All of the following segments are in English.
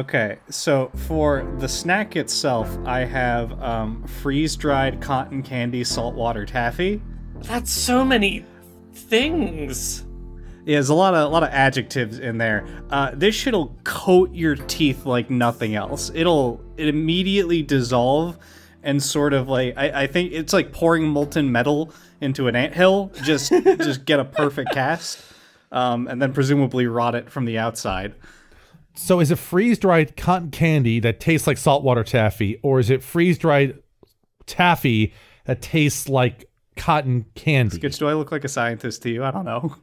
Okay, so for the snack itself, I have um, freeze dried cotton candy saltwater taffy. That's so many things. Yeah, there's a lot of a lot of adjectives in there. Uh, this shit'll coat your teeth like nothing else. It'll it immediately dissolve and sort of like I, I think it's like pouring molten metal into an anthill. Just just get a perfect cast, um, and then presumably rot it from the outside. So is it freeze dried cotton candy that tastes like saltwater taffy, or is it freeze dried taffy that tastes like cotton candy? Skitch, do I look like a scientist to you? I don't know.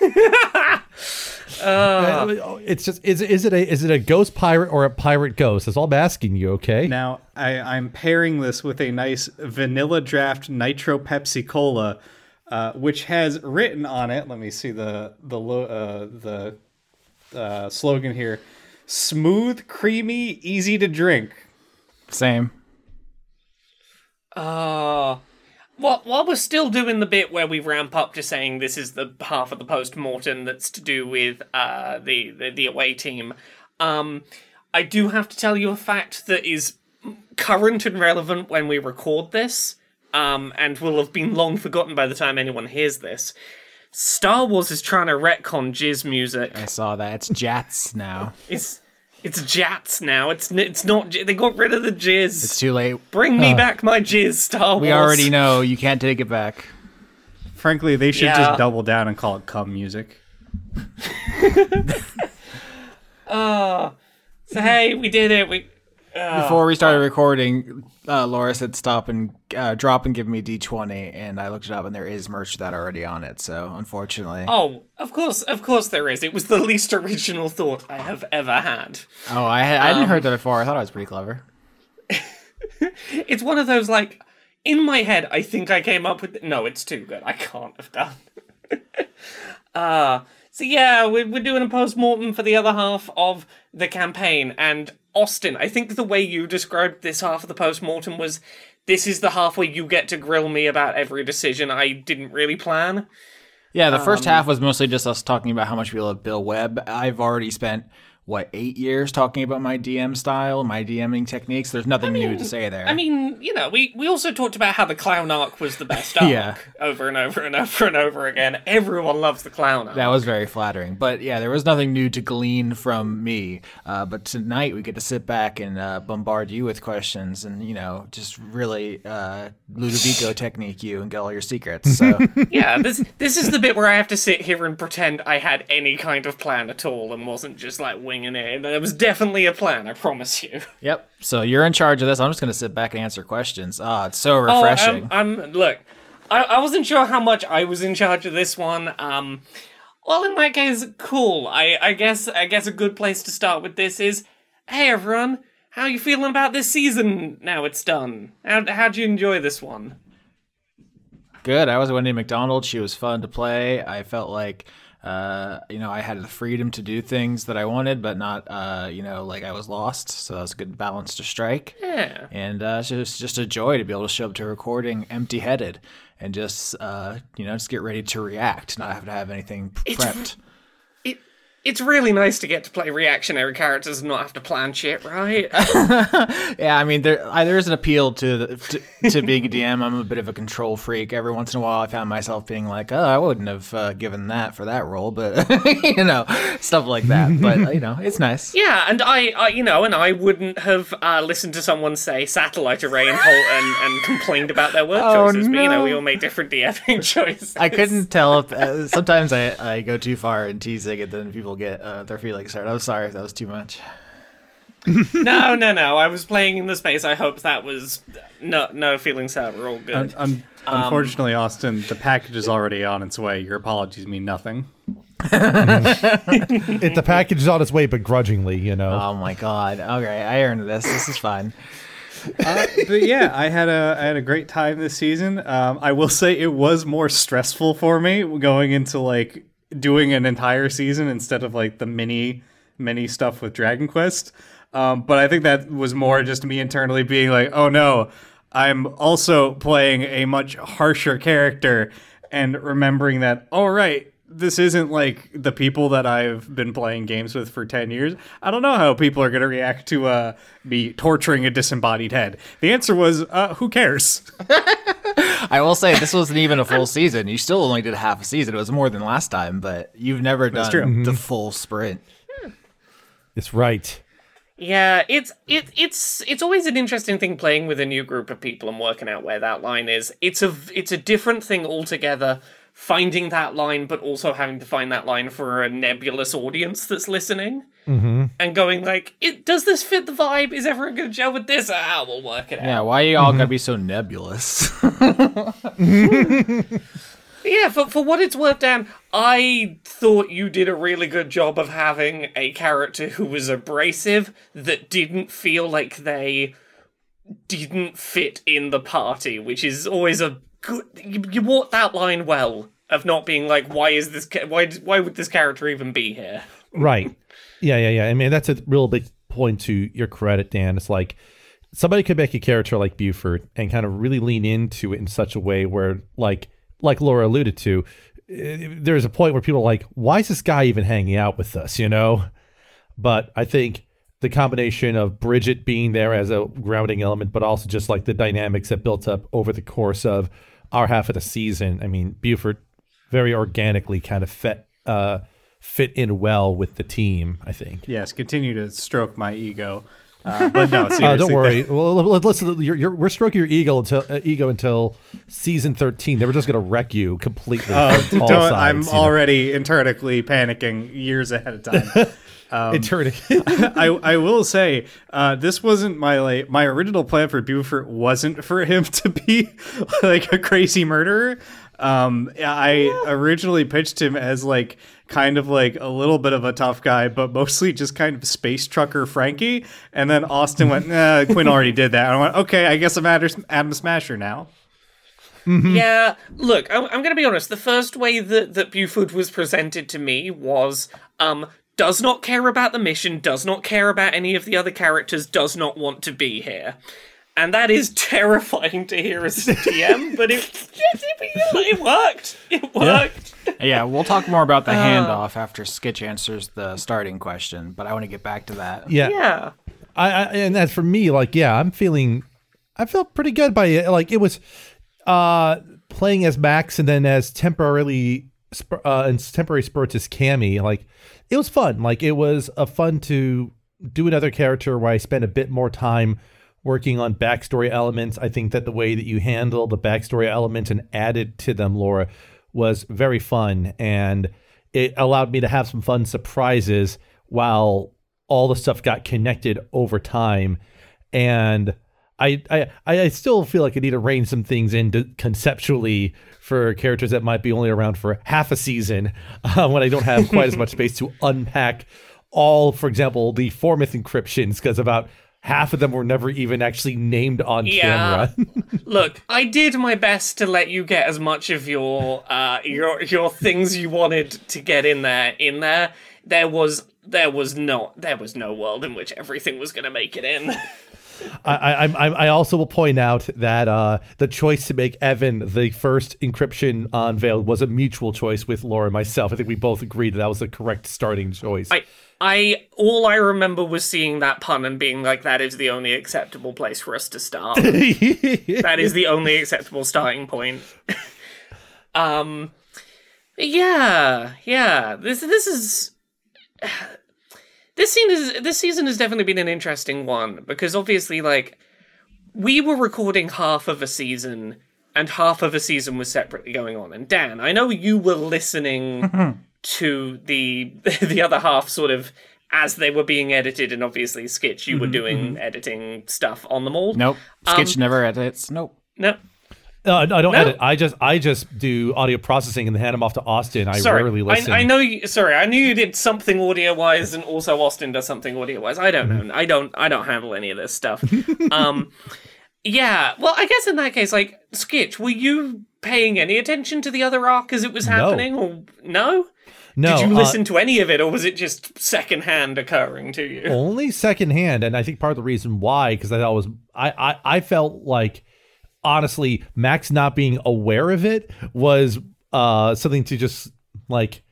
Uh, it's just is is it a is it a ghost pirate or a pirate ghost? That's all I'm asking you. Okay. Now I, I'm pairing this with a nice vanilla draft nitro Pepsi Cola, uh, which has written on it. Let me see the the uh, the uh, slogan here: smooth, creamy, easy to drink. Same. Uh while, while we're still doing the bit where we ramp up to saying this is the half of the post mortem that's to do with uh, the, the the away team, um, I do have to tell you a fact that is current and relevant when we record this, um, and will have been long forgotten by the time anyone hears this. Star Wars is trying to retcon jizz music. I saw that. It's Jatz now. It's it's Jatz now. It's it's not. They got rid of the jizz. It's too late. Bring me back my jizz, Star Wars. We already know you can't take it back. Frankly, they should Yeah. just double down and call it cum music. Ah. So hey, we did it. We Before we started recording, uh, Laura said stop and uh, drop and give me D20, and I looked it up, and there is merch that already on it. So unfortunately, Oh, of course, of course there is. It was the least original thought I have ever had. oh, I I hadn't heard that before. I thought it was pretty clever. It's one of those like in my head. I think I came up with. It. No, it's too good. I can't have done. uh so yeah, we're we're doing a post mortem for the other half of the campaign, and Austin. I think the way you described this half of the post mortem was. This is the half where you get to grill me about every decision I didn't really plan. Yeah, the first um, half was mostly just us talking about how much we love Bill Webb. I've already spent what eight years talking about my DM style, my DMing techniques. There's nothing new to say there. I mean, you know, we, we also talked about how the clown arc was the best arc Yeah. over and over and over and over again. Everyone loves the clown arc. That was very flattering. But yeah, there was nothing new to glean from me. Uh, but tonight we get to sit back and uh, bombard you with questions and, you know, just really uh, Ludovico technique you and get all your secrets. So yeah, this this is the bit where I have to sit here and pretend I had any kind of plan at all and wasn't just like winging it. There was definitely a plan, I promise you. Yep. So you're in charge of this. I'm just going to sit back and answer questions. Ah, it's so Oh, refreshing. um, I'm look. I, I wasn't sure how much I was in charge of this one. Um, well, in that case, cool. I I guess I guess a good place to start with this is, hey everyone, how are you feeling about this season? Now it's done. How how'd you enjoy this one? Good. I was Wendy McDonald. She was fun to play. I felt like, uh, you know, I had the freedom to do things that I wanted, but not, uh, you know, like I was lost. So that was a good balance to strike. Yeah. And uh, it's just just a joy to be able to show up to recording empty-headed and just, uh, you know, just get ready to react, not have to have anything prepped. It it's really nice to get to play reactionary characters and not have to plan shit, right? Yeah, I mean, there I, there is an appeal to, the, to to being a DM. I'm a bit of a control freak. Every once in a while, I found myself being like, "Oh, I wouldn't have uh, given that for that role," but you know, stuff like that. But you know, it's nice. yeah, and I, I you know, and I wouldn't have uh, listened to someone say satellite array and and, and complained about their word Oh, choices. But you know, we all make different DMing choices. I couldn't tell if uh, sometimes I, I go too far in teasing, and then people get uh, their feelings hurt. I'm sorry if that was too much. No, no, no. I was playing in the space. I hope that was no, no feelings hurt. We're all good. Un- un- unfortunately, Austin, the package is already on its way. Your apologies mean nothing. It, the package is on its way, but grudgingly, you know. Oh my god. Okay, I earned this. This is fine. Uh, but yeah, I had a I had a great time this season. Um, I will say it was more stressful for me going into like doing an entire season instead of like the mini mini stuff with Dragon Quest. Um, but I think that was more just me internally being like, oh no, I'm also playing a much harsher character and remembering that. All right, this isn't like the people that I've been playing games with for 10 years. I don't know how people are going to react to uh, me torturing a disembodied head. The answer was, uh, who cares? I will say this wasn't even a full season. You still only did half a season. It was more than last time, but you've never done true. the mm-hmm. full sprint. Hmm. It's right. Yeah, it's it it's it's always an interesting thing playing with a new group of people and working out where that line is. It's a it's a different thing altogether finding that line but also having to find that line for a nebulous audience that's listening. Mm-hmm. And going like, it does this fit the vibe? Is everyone going to gel with this? Ah, we'll work it out. Yeah, why are you all gonna be so nebulous? Yeah, for, for what it's worth, Dan, I thought you did a really good job of having a character who was abrasive that didn't feel like they didn't fit in the party, which is always a good. You, you walked that line well of not being like, why is this? Why why would this character even be here? Right. Yeah, yeah, yeah. I mean, that's a real big point to your credit, Dan. It's like somebody could make a character like Buford and kind of really lean into it in such a way where, like, like Laura alluded to, eh, there's a point where people are like, why is this guy even hanging out with us? You know. But I think the combination of Bridget being there as a grounding element, but also just like the dynamics that built up over the course of our half of the season. I mean, Buford very organically kind of fit uh, fit in well with the team. I think. yes, continue to stroke my ego. Uh, but no. Uh, don't worry. Well, let's. You're, you're, we're stroking your ego until uh, ego until season thirteen. They we're just gonna wreck you completely. Oh, all don't, sides, I'm you know. already internally panicking years ahead of time. Eternity. I I will say uh, this wasn't my like my original plan for Buford wasn't for him to be like a crazy murderer. Um, I originally pitched him as like kind of like a little bit of a tough guy, but mostly just kind of space trucker Frankie. And then Austin went, nah, Quinn already did that. And I went, okay, I guess I'm Adam, Adam Smasher now. Yeah, look, I'm, I'm going to be honest. The first way that, that Buford was presented to me was um, does not care about the mission, does not care about any of the other characters, does not want to be here. And that is terrifying to hear as a DM, but it, it worked. It worked. yeah, we'll talk more about the handoff after Skitch answers the starting question, but I want to get back to that. yeah. Yeah. I, I and as for me, like, yeah, I'm feeling, I felt pretty good by it. Like, it was, uh, playing as Max and then as temporarily, uh, and temporary spurts as Cammy. Like, it was fun. Like, it was a fun to do another character where I spent a bit more time working on backstory elements. I think that the way that you handle the backstory elements and added to them, Laura, was very fun, and it allowed me to have some fun surprises while all the stuff got connected over time and I, I I still feel like I need to rein some things in to, conceptually for characters that might be only around for half a season uh, when I don't have quite as much space to unpack all, for example, the Formith encryptions because about half of them were never even actually named on Yeah. camera. Look, I did my best to let you get as much of your uh your your things you wanted to get in there in there. There was there was not there was no world in which everything was going to make it in. I, I, I I also will point out that uh, the choice to make Evan the first encryption unveiled was a mutual choice with Laura and myself. I think we both agreed that that was the correct starting choice. I I all I remember was seeing that pun and being like that is the only acceptable place for us to start. that is the only acceptable starting point. um yeah, yeah. This this is this scene is this season has definitely been an interesting one because obviously like we were recording half of a season and half of a season was separately going on. And Dan, I know you were listening mm-hmm. to the the other half sort of as they were being edited and obviously Skitch you were mm-hmm, doing mm-hmm. editing stuff on them all. Nope. Skitch um, never edits. Nope. No. No, I don't edit. I just I just do audio processing and then hand them off to Austin. I Sorry, rarely listen. I, I know. You, sorry, I knew you did something audio wise, and also Austin does something audio wise. I don't know. I don't. I don't handle any of this stuff. um, yeah. Well, I guess in that case, like Skitch, were you paying any attention to the other arc as it was happening, or no? no, Did you uh, listen to any of it, or was it just secondhand occurring to you? only secondhand, and I think part of the reason why because I thought it was I, I I felt like honestly Max not being aware of it was uh something to just like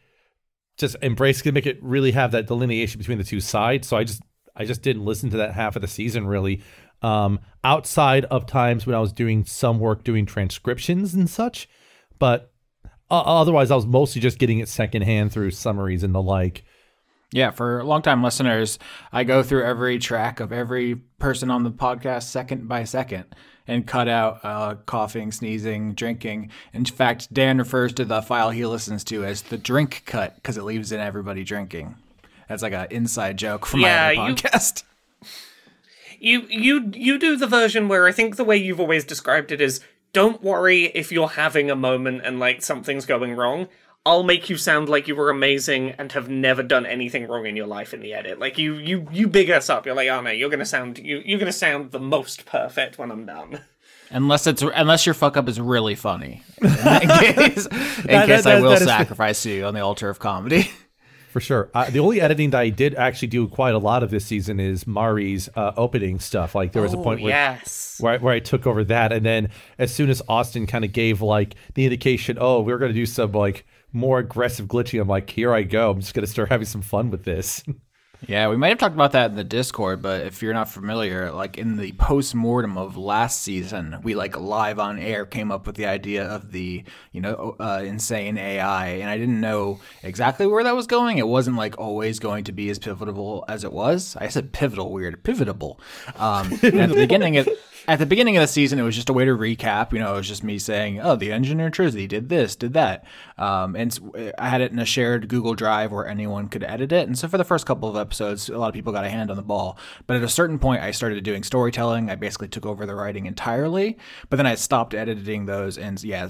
just embrace it, make it really have that delineation between the two sides. So I just I just didn't listen to that half of the season really. Um, outside of times when I was doing some work doing transcriptions and such, but uh, otherwise I was mostly just getting it secondhand through summaries and the like. Yeah, for longtime listeners, I go through every track of every person on the podcast second by second and cut out uh, coughing, sneezing, drinking. In fact, Dan refers to the file he listens to as the drink cut because it leaves in everybody drinking. That's like an inside joke from Yeah, my other podcast. You you you do the version where I think the way you've always described it is don't worry if you're having a moment and like something's going wrong. I'll make you sound like you were amazing and have never done anything wrong in your life in the edit. Like you you you big us up. You're like, oh no, you're gonna sound you you're gonna sound the most perfect when I'm done. Unless it's unless your fuck up is really funny. In case, in That- case that- I will that is- sacrifice you on the altar of comedy. For sure. Uh, the only editing that I did actually do quite a lot of this season is Mari's uh, opening stuff. Like there was a Oh, point where yes. where I, where I took over that, and then as soon as Austin kind of gave like the indication, oh, we're going to do some like more aggressive glitching, I'm like, here I go. I'm just to start having some fun with this. Yeah, we might have talked about that in the Discord, but if you're not familiar, like in the post mortem of last season, we like live on air came up with the idea of the you know uh, insane AI, and I didn't know exactly where that was going. It wasn't like always going to be as pivotal as it was. I said pivotal, weird, pivotable. Um, at the beginning of at the beginning of the season, it was just a way to recap. You know, it was just me saying, "Oh, the engineer Trizzy did this, did that," um, and I had it in a shared Google Drive where anyone could edit it. And so for the first couple of episodes, a lot of people got a hand on the ball. But at a certain point, I started doing storytelling. I basically took over the writing entirely. But then I stopped editing those, and yeah,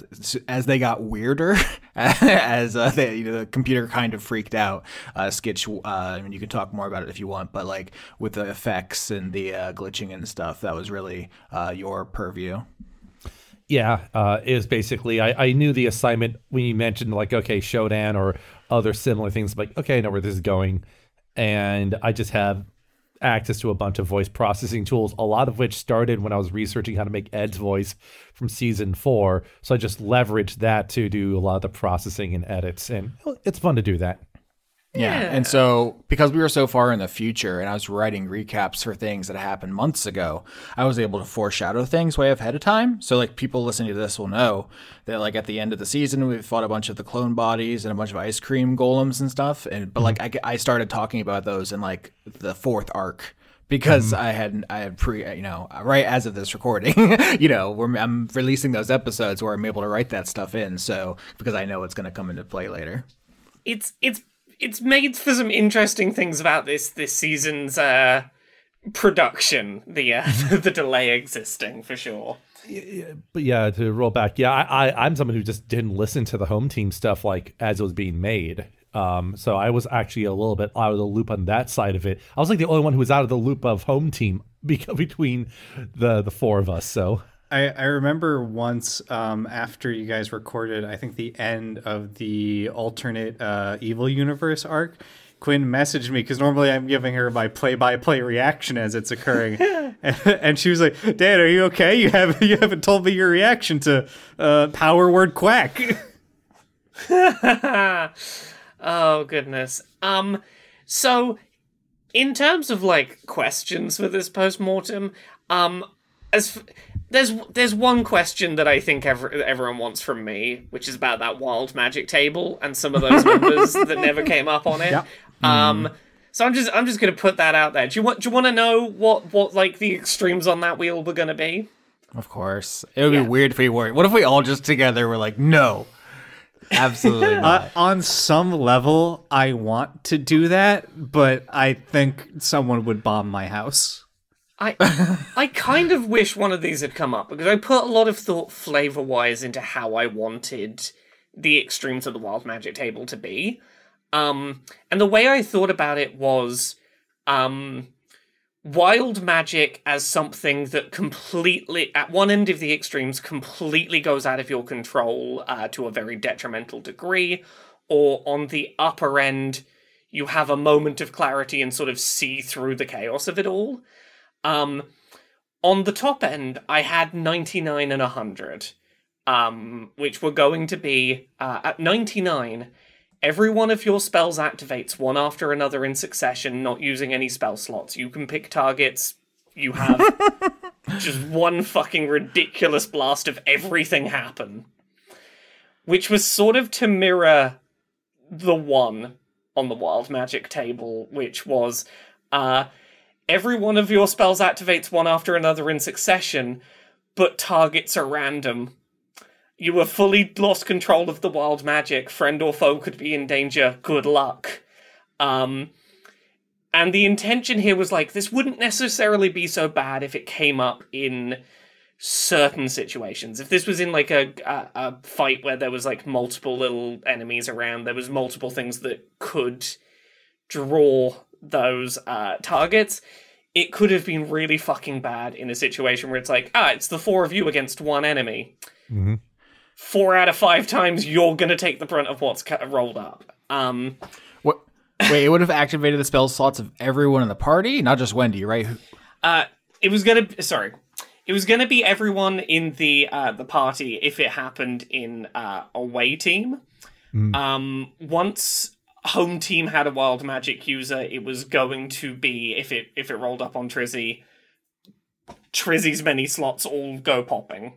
as they got weirder, as uh, they, you know, the computer kind of freaked out. Uh, Skitch, uh, I mean, you can talk more about it if you want, but like with the effects and the uh, glitching and stuff, that was really uh, your purview. yeah, uh, was basically I, I knew the assignment when you mentioned like okay Shodan or other similar things. Like okay, I know where this is going, and I just have access to a bunch of voice processing tools. A lot of which started when I was researching how to make Ed's voice from season four. So I just leveraged that to do a lot of the processing and edits, and it's fun to do that. Yeah. And so, because we were so far in the future and I was writing recaps for things that happened months ago, I was able to foreshadow things way ahead of time. So, like, people listening to this will know that, like, at the end of the season, we fought a bunch of the clone bodies and a bunch of ice cream golems and stuff. And, but, like, mm-hmm. I, I started talking about those in, like, the fourth arc. Because mm-hmm. I had I had pre you know right as of this recording you know I'm releasing those episodes where I'm able to write that stuff in so because I know it's going to come into play later. it's it's it's made for some interesting things about this this season's uh production the uh, the delay existing for sure But yeah, to roll back, yeah, I, I I'm someone who just didn't listen to the home team stuff like as it was being made. Um, so I was actually a little bit out of the loop on that side of it. I was like the only one who was out of the loop of home team be- between the the four of us. So I, I remember once um, after you guys recorded, I think the end of the alternate uh, Evil Universe arc, Quinn messaged me because normally I'm giving her my play-by-play reaction as it's occurring, and, and she was like, "Dad, are you okay? You haven't you haven't told me your reaction to uh, Power Word Quack." oh goodness um so in terms of like questions for this post-mortem um as f- there's there's one question that I think ever, everyone wants from me, which is about that wild magic table and some of those numbers that never came up on it. Um, so I'm just I'm just gonna put that out there. Do you want do you want to know what what like the extremes on that wheel were gonna be? Of course. It would Yeah. be weird if we weren't. What if we all just together were like, no, absolutely not. Uh, on some level, I want to do that, but I think someone would bomb my house. I I kind of wish one of these had come up because I put a lot of thought flavor wise into how I wanted the extremes of the wild magic table to be. Um and the way I thought about it was um wild magic as something that completely at one end of the extremes completely goes out of your control uh, to a very detrimental degree or on the upper end you have a moment of clarity and sort of see through the chaos of it all um, on the top end, I had 99 and 100, um, which were going to be, uh, at 99, Every one of your spells activates one after another in succession, not using any spell slots. You can pick targets. You have just one fucking ridiculous blast of everything happen. Which was sort of to mirror the one on the wild magic table, which was uh, every one of your spells activates one after another in succession, but targets are random. You have fully lost control of the wild magic. Friend or foe could be in danger. Good luck. Um, and the intention here was like, this wouldn't necessarily be so bad if it came up in certain situations. If this was in like a, a, a fight where there was like multiple little enemies around, there was multiple things that could draw those uh, targets. It could have been really fucking bad in a situation where it's like, ah, it's the four of you against one enemy. Mhm. Four out of five times, you're gonna take the brunt of what's ca- rolled up. Um, What? Wait, it would have activated the spell slots of everyone in the party, not just Wendy, right? Uh, it was gonna. Sorry, it was gonna be everyone in the uh, the party if it happened in uh, away team. Um, once home team had a wild magic user, it was going to be if it if it rolled up on Trizzy, Trizzy's many slots all go popping.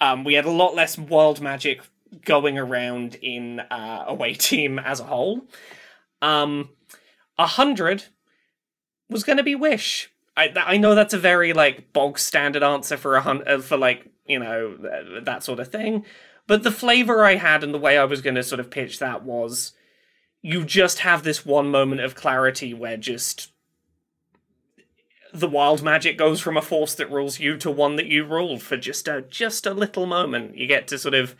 Um, we had a lot less wild magic going around in uh, away team as a whole. Um, a hundred was going to be wish. I th- I know that's a very like bog standard answer for a hun- uh, for like you know th- that sort of thing, but the flavor I had and the way I was going to sort of pitch that was, you just have this one moment of clarity where just the wild magic goes from a force that rules you to one that you rule for just a just a little moment. You get to sort of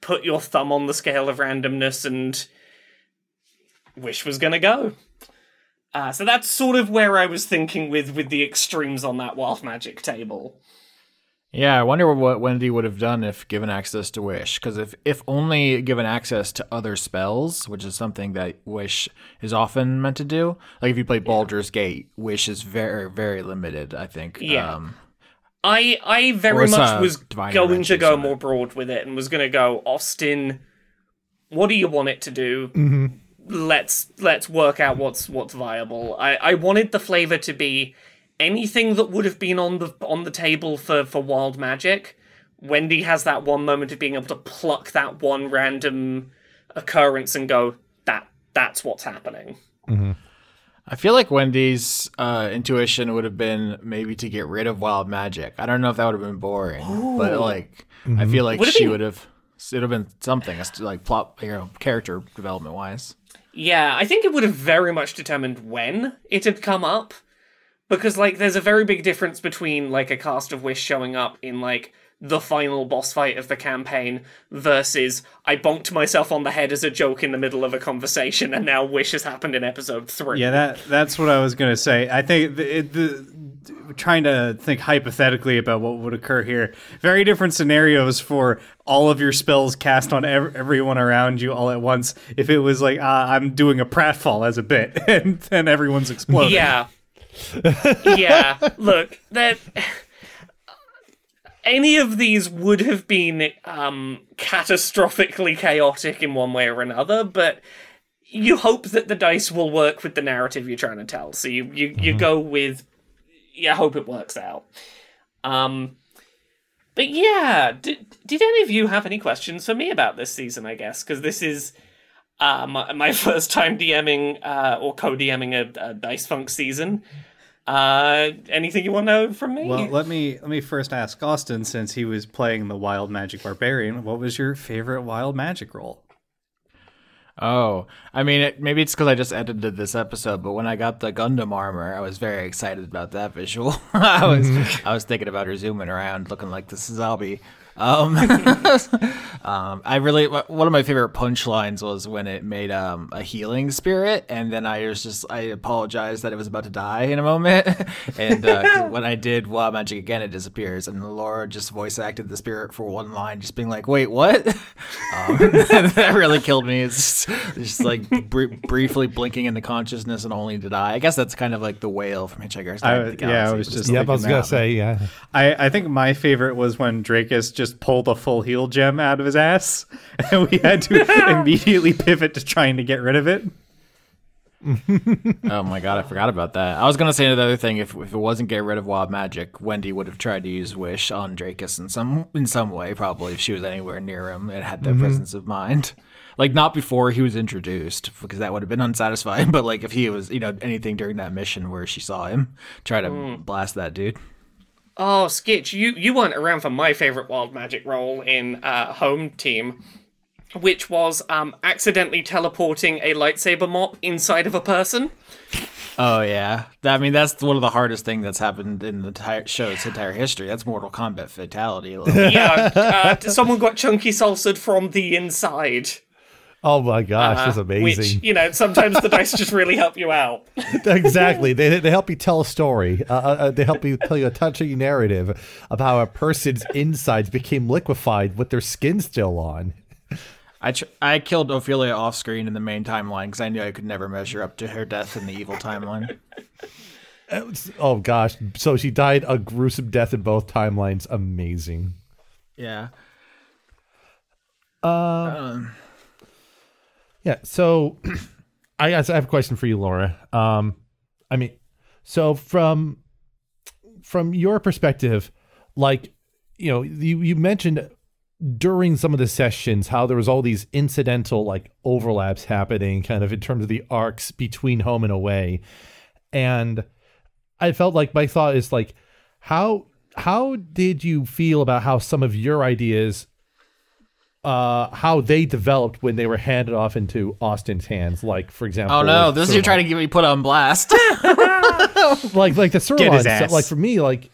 put your thumb on the scale of randomness and wish was gonna go. Uh, so that's sort of where I was thinking with with the extremes on that wild magic table. Yeah, I wonder what Wendy would have done if given access to Wish. Because if, if only given access to other spells, which is something that Wish is often meant to do, like if you play Baldur's Gate, Wish is very, very limited, I think. Yeah. Um, I I very much some was divine going to go more broad with it and was going to go Austin. What do you want it to do? Mm-hmm. Let's let's work out what's what's viable. I I wanted the flavor to be anything that would have been on the on the table for for wild magic. Wendy has that one moment of being able to pluck that one random occurrence and go that that's what's happening. I feel like Wendy's uh, intuition would have been maybe to get rid of wild magic. I don't know if that would have been boring, but like I feel like Would she be- would have. It would have been something, as like plot, you know, character development wise. Yeah, I think it would have very much determined when it had come up. Because, like, there's a very big difference between, like, a cast of Wish showing up in, like, the final boss fight of the campaign versus I bonked myself on the head as a joke in the middle of a conversation and now Wish has happened in episode three. Yeah, that that's what I was gonna say. I think the, it- the trying to think hypothetically about what would occur here. Very different scenarios for all of your spells cast on ev- everyone around you all at once. If it was like uh, I'm doing a pratfall as a bit, and then everyone's exploding. Yeah. Yeah. Look, that any of these would have been um catastrophically chaotic in one way or another, but you hope that the dice will work with the narrative you're trying to tell. So you you, you go with you hope it works out. Um but yeah, did, did any of you have any questions for me about this season, I guess? Because this is uh, my, my first time DMing uh, or co-DMing a, a Dice Funk season. Uh, anything you want to know from me? Well, let me let me first ask Austin, since he was playing the Wild Magic Barbarian, what was your favorite Wild Magic role? Oh, I mean, it, maybe it's because I just edited this episode, but when I got the Gundam armor, I was very excited about that visual. I was, I was thinking about her zooming around, looking like the Zabi. Um, um, I really one of my favorite punchlines was when it made um, a healing spirit, and then I was just I apologized that it was about to die in a moment, and uh, 'cause when I did Wild Magic again, it disappears, and Laura just voice acted the spirit for one line, just being like, "Wait, what?" Um, that really killed me. It's just, just like br- briefly blinking into consciousness and only to die. I guess that's kind of like the whale from Hitchhiker's Guide I to was- the yeah, I was just still- Yep, I was gonna that. say yeah. I, I think my favorite was when Drakus just pull the full heal gem out of his ass, and we had to immediately pivot to trying to get rid of it. oh my god, I forgot about that. I was gonna say another thing. If, if it wasn't get rid of wild magic, Wendy would have tried to use wish on Drakus in some in some way. Probably if she was anywhere near him and had that mm-hmm. presence of mind. Like not before he was introduced, because that would have been unsatisfying. But like if he was, you know, anything during that mission where she saw him, try to mm. blast that dude. Oh, Skitch, you, you weren't around for my favorite wild magic role in uh, Home Team, which was um, accidentally teleporting a lightsaber mop inside of a person. Oh yeah, I mean that's one of the hardest thing that's happened in the entire show's entire history. That's Mortal Kombat fatality. Yeah, uh, someone got chunky salsaed from the inside. Oh my gosh, that's uh, amazing. Which, you know, sometimes the dice just really help you out. exactly. They, they help you tell a story. Uh, uh, they help you tell you a touching narrative of how a person's insides became liquefied with their skin still on. I tr- I killed Ophelia off screen in the main timeline because I knew I could never measure up to her death in the evil timeline. Oh gosh. So she died a gruesome death in both timelines. Amazing. Yeah. Yeah. So I guess I have a question for you, Laura. Um, I mean, so from from your perspective, like you know, you you mentioned during some of the sessions how there was all these incidental like overlaps happening, kind of in terms of the arcs between home and away, and I felt like my thought is like, how how did you feel about how some of your ideas uh, how they developed when they were handed off into Austin's hands. Like, for example, Oh no, this is you trying to get me put on blast. like like the Sirloin stuff. Like for me, like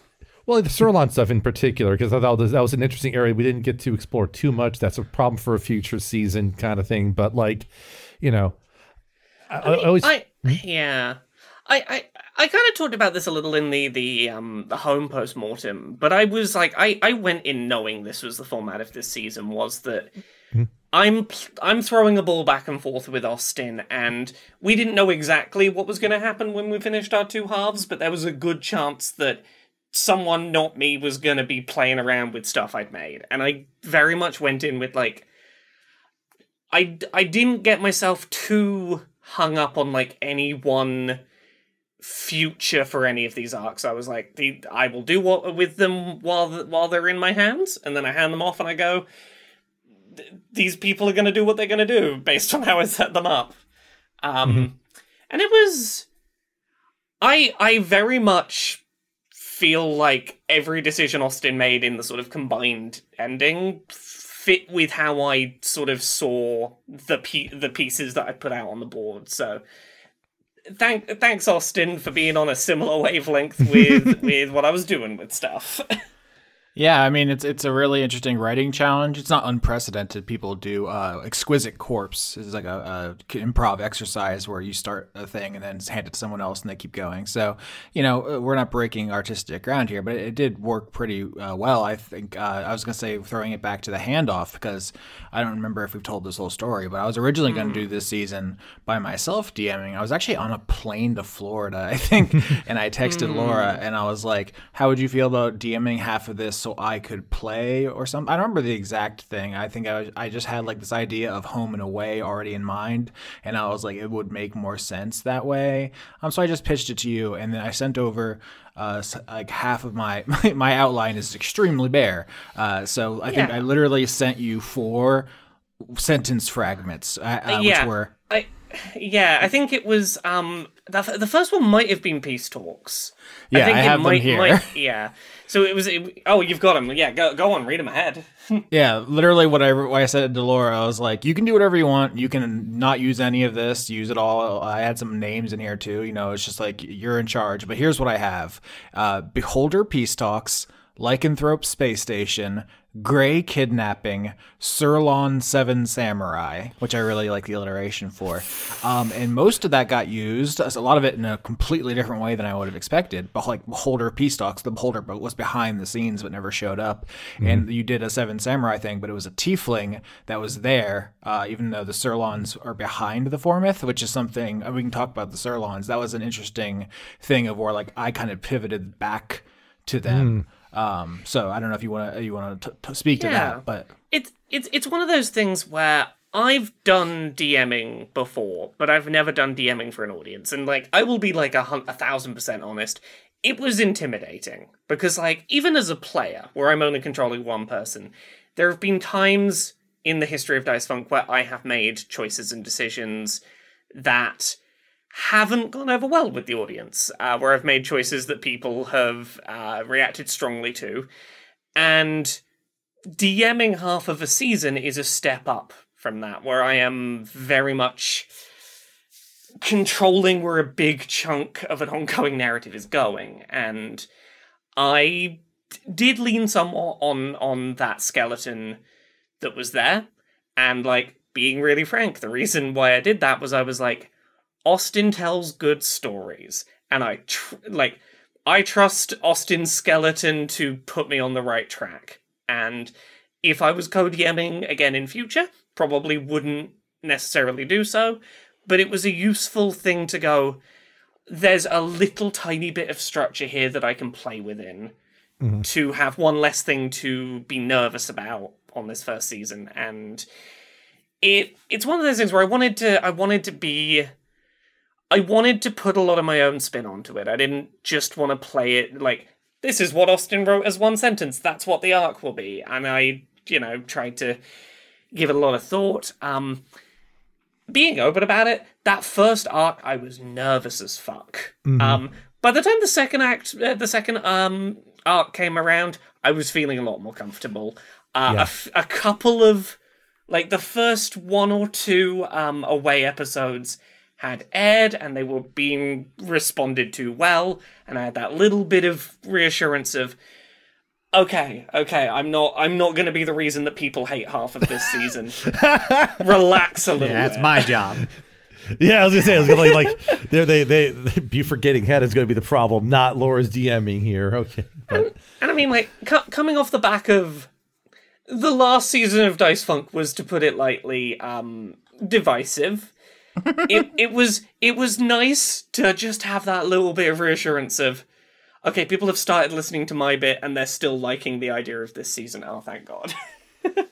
well, the Sirloin stuff in particular, because I thought that was, an interesting area we didn't get to explore too much. That's a problem for a future season kind of thing. But like, you know, I, I, I always I yeah, I I, I kind of talked about this a little in the the um the home post mortem, but I was like I I went in knowing this was the format of this season was that. I'm I'm throwing a ball back and forth with Austin, and we didn't know exactly what was going to happen when we finished our two halves, but there was a good chance that someone, not me, was going to be playing around with stuff I'd made, and I very much went in with like I, I didn't get myself too hung up on like any one future for any of these arcs. I was like, the, I will do what with them while while they're in my hands, and then I hand them off and I go, these people are going to do what they're going to do based on how I set them up. Um, and it was, I I very much feel like every decision Austin made in the sort of combined ending fit with how I sort of saw the pe- the pieces that I put out on the board. So thank thanks Austin for being on a similar wavelength with with what I was doing with stuff. Yeah, I mean it's it's a really interesting writing challenge. It's not unprecedented. People do uh, exquisite corpse. It's like a, a improv exercise where you start a thing and then hand it to someone else and they keep going. So you know uh, we're not breaking artistic ground here, but it, it did work pretty uh, well. I think uh, I was gonna say throwing it back to the handoff because I don't remember if we've told this whole story, but I was originally gonna do this season by myself DMing. I was actually on a plane to Florida, I think, and I texted Laura and I was like, "How would you feel about DMing half of this so I could play or something?" I don't remember the exact thing. I think I was, I just had like this idea of home and away already in mind, and I was like, it would make more sense that way. Um, so I just pitched it to you, and then I sent over. Uh, like half of my my outline is extremely bare, uh, so I think I literally sent you four sentence fragments, uh, uh, yeah, which were I yeah, I think it was um the, the first one might have been peace talks. Yeah, think I it have them here. might- yeah, so it was. It, oh, you've got them. Yeah, go go on, read them ahead. Yeah, literally what I, what I said to Laura, I was like, you can do whatever you want. You can not use any of this, use it all. I had some names in here too. You know, it's just like you're in charge. But here's what I have uh, Beholder Peace Talks, Lycanthrope Space Station, Gray Kidnapping, Sirlon Seven Samurai, which I really like the alliteration for. Um, and most of that got used, a lot of it in a completely different way than I would have expected. But like Beholder Peace Talks, the Beholder but was behind the scenes but never showed up. And you did a Seven Samurai thing, but it was a tiefling that was there, uh, even though the Sirlons are behind the Formith, which is something, and we can talk about the Sirlons. That was an interesting thing of where like I kind of pivoted back to them. Um, so I don't know if you want to you want to speak to Yeah. that, but it's it's it's one of those things where I've done DMing before, but I've never done DMing for an audience, and like I will be like a, a thousand percent honest. It was intimidating because, like, even as a player, where I'm only controlling one person, there have been times in the history of Dice Funk where I have made choices and decisions that haven't gone over well with the audience, uh, where I've made choices that people have uh, reacted strongly to, and DMing half of a season is a step up from that, where I am very much controlling where a big chunk of an ongoing narrative is going, and I did lean somewhat on on that skeleton that was there, and like being really frank, the reason why I did that was I was like, Austin tells good stories, and I tr- like I trust Austin's skeleton to put me on the right track. And if I was co-DMing again in future, probably wouldn't necessarily do so, but it was a useful thing to go there's a little tiny bit of structure here that I can play within mm-hmm. to have one less thing to be nervous about on this first season and it it's one of those things where I wanted to I wanted to be I wanted to put a lot of my own spin onto it. I didn't just want to play it like this is what Austin wrote as one sentence. That's what the arc will be. And I, you know, tried to give it a lot of thought. Um being open about it, that first arc I was nervous as fuck. Um by the time the second act uh, the second um arc came around, I was feeling a lot more comfortable. Uh, a f- a couple of like the first one or two um away episodes had aired and they were being responded to well and i had that little bit of reassurance of okay okay i'm not i'm not going to be the reason that people hate half of this season relax a little Yeah, that's bit. my job. Yeah, I was gonna say, I was gonna like, like they they they be forgetting head is gonna be the problem, not Laura's DMing here. Okay, but And I mean, like, co- coming off the back of the last season of Dice Funk was, to put it lightly, um, divisive. It it was it was nice to just have that little bit of reassurance of, okay, people have started listening to my bit and they're still liking the idea of this season. Oh, thank God.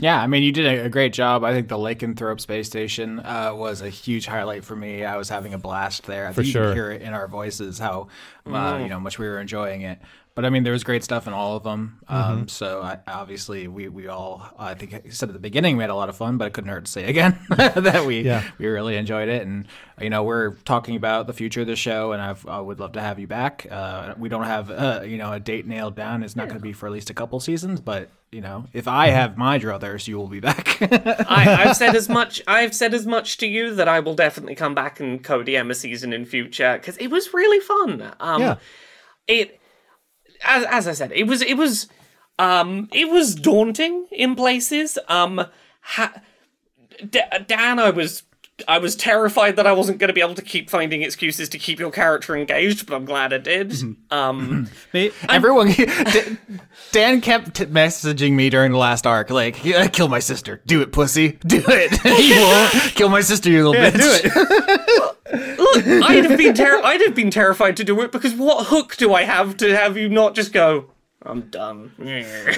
Yeah, I mean, you did a, a great job. I think the Lycanthrope space station uh, was a huge highlight for me. I was having a blast there. I think you sure. could hear it in our voices how uh, you know much we were enjoying it. But I mean, there was great stuff in all of them. Um, so I, obviously, we we all I think I said at the beginning we had a lot of fun, but it couldn't hurt to say again that we Yeah. we really enjoyed it. And you know, we're talking about the future of the show, and I've, I would love to have you back. Uh, we don't have uh, you know a date nailed down. It's not going to be for at least a couple seasons, but you know, if I have my druthers, you will be back. I, I've said as much. I've said as much to you that I will definitely come back and co-DM a season in future because it was really fun. Um, Yeah. It, as as I said, it was it was, um, it was daunting in places. Um, ha- D- Dan, I was. I was terrified that I wasn't going to be able to keep finding excuses to keep your character engaged, but I'm glad I did. Um, Everyone, Dan kept t- messaging me during the last arc, like, "Kill my sister, do it, pussy, do it. kill my sister, you little yeah, bitch." do it. Look, I'd have been ter- I'd have been terrified to do it because what hook do I have to have you not just go? I'm done.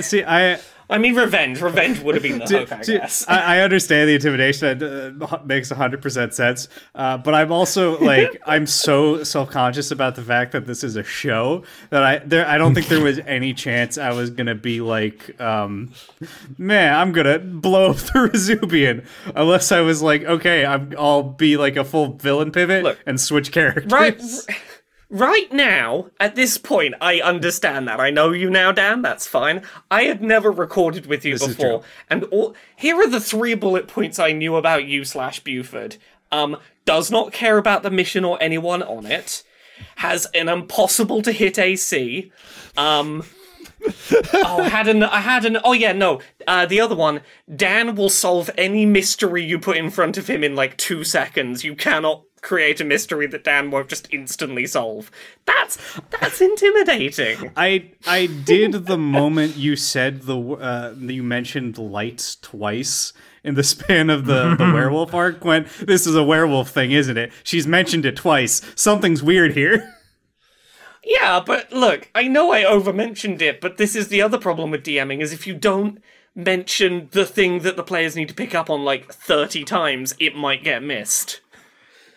See, I I mean, revenge. Revenge would have been the hook, I guess. I, I understand the intimidation. It uh, makes hundred percent sense. Uh, but I'm also like, I'm so self conscious about the fact that this is a show that I there. I don't think there was any chance I was gonna be like, um, man, I'm gonna blow up the Rezubian unless I was like, okay, I'm, I'll be like a full villain pivot Look, and switch characters. right, right now, at this point, I understand that. I know you now, Dan. That's fine. I had never recorded with you is before, and all, here are the three bullet points I knew about you slash Buford. Um, does not care about the mission or anyone on it. Has an impossible to hit AC. Um. oh, I had an. I had an. Oh yeah, no. Uh, the other one. Dan will solve any mystery you put in front of him in like two seconds. You cannot create a mystery that Dan won't just instantly solve. That's that's intimidating. I I did the moment you said the uh, you mentioned lights twice in the span of the the werewolf arc. Went this is a werewolf thing, isn't it? She's mentioned it twice. Something's weird here. Yeah, but look, I know I overmentioned it, but this is the other problem with DMing is if you don't mention the thing that the players need to pick up on like 30 times, it might get missed.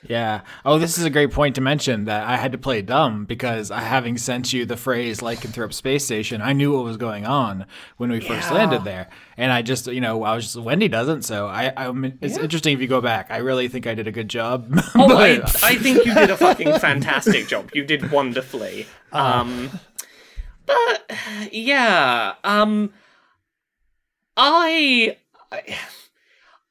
Yeah. Oh, this is a great point to mention that I had to play dumb because I, having sent you the phrase lycanthrope space station, I knew what was going on when we first landed there. And I just, you know, I was just, Wendy doesn't. So I, I it's interesting if you go back. I really think I did a good job. Oh, I, But- I think you did a fucking fantastic job. You did wonderfully. Um, but yeah, um, I, I,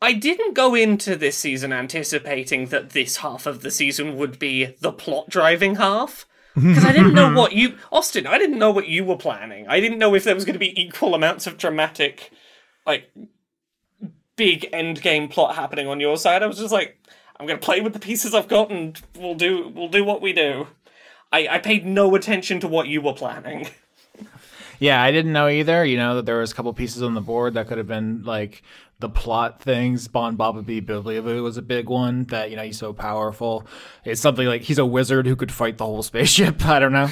I didn't go into this season anticipating that this half of the season would be the plot driving half. Because I didn't know what you, Austin, I didn't know what you were planning. I didn't know if there was going to be equal amounts of dramatic, like, big end game plot happening on your side. I was just like, I'm gonna play with the pieces I've got, and we'll do we'll do what we do. I, I paid no attention to what you were planning. Yeah, I didn't know either. You know that there was a couple pieces on the board that could have been like the plot things. Bon Bobby Bibliaboo was a big one that you know he's so powerful. It's something like he's a wizard who could fight the whole spaceship. I don't know.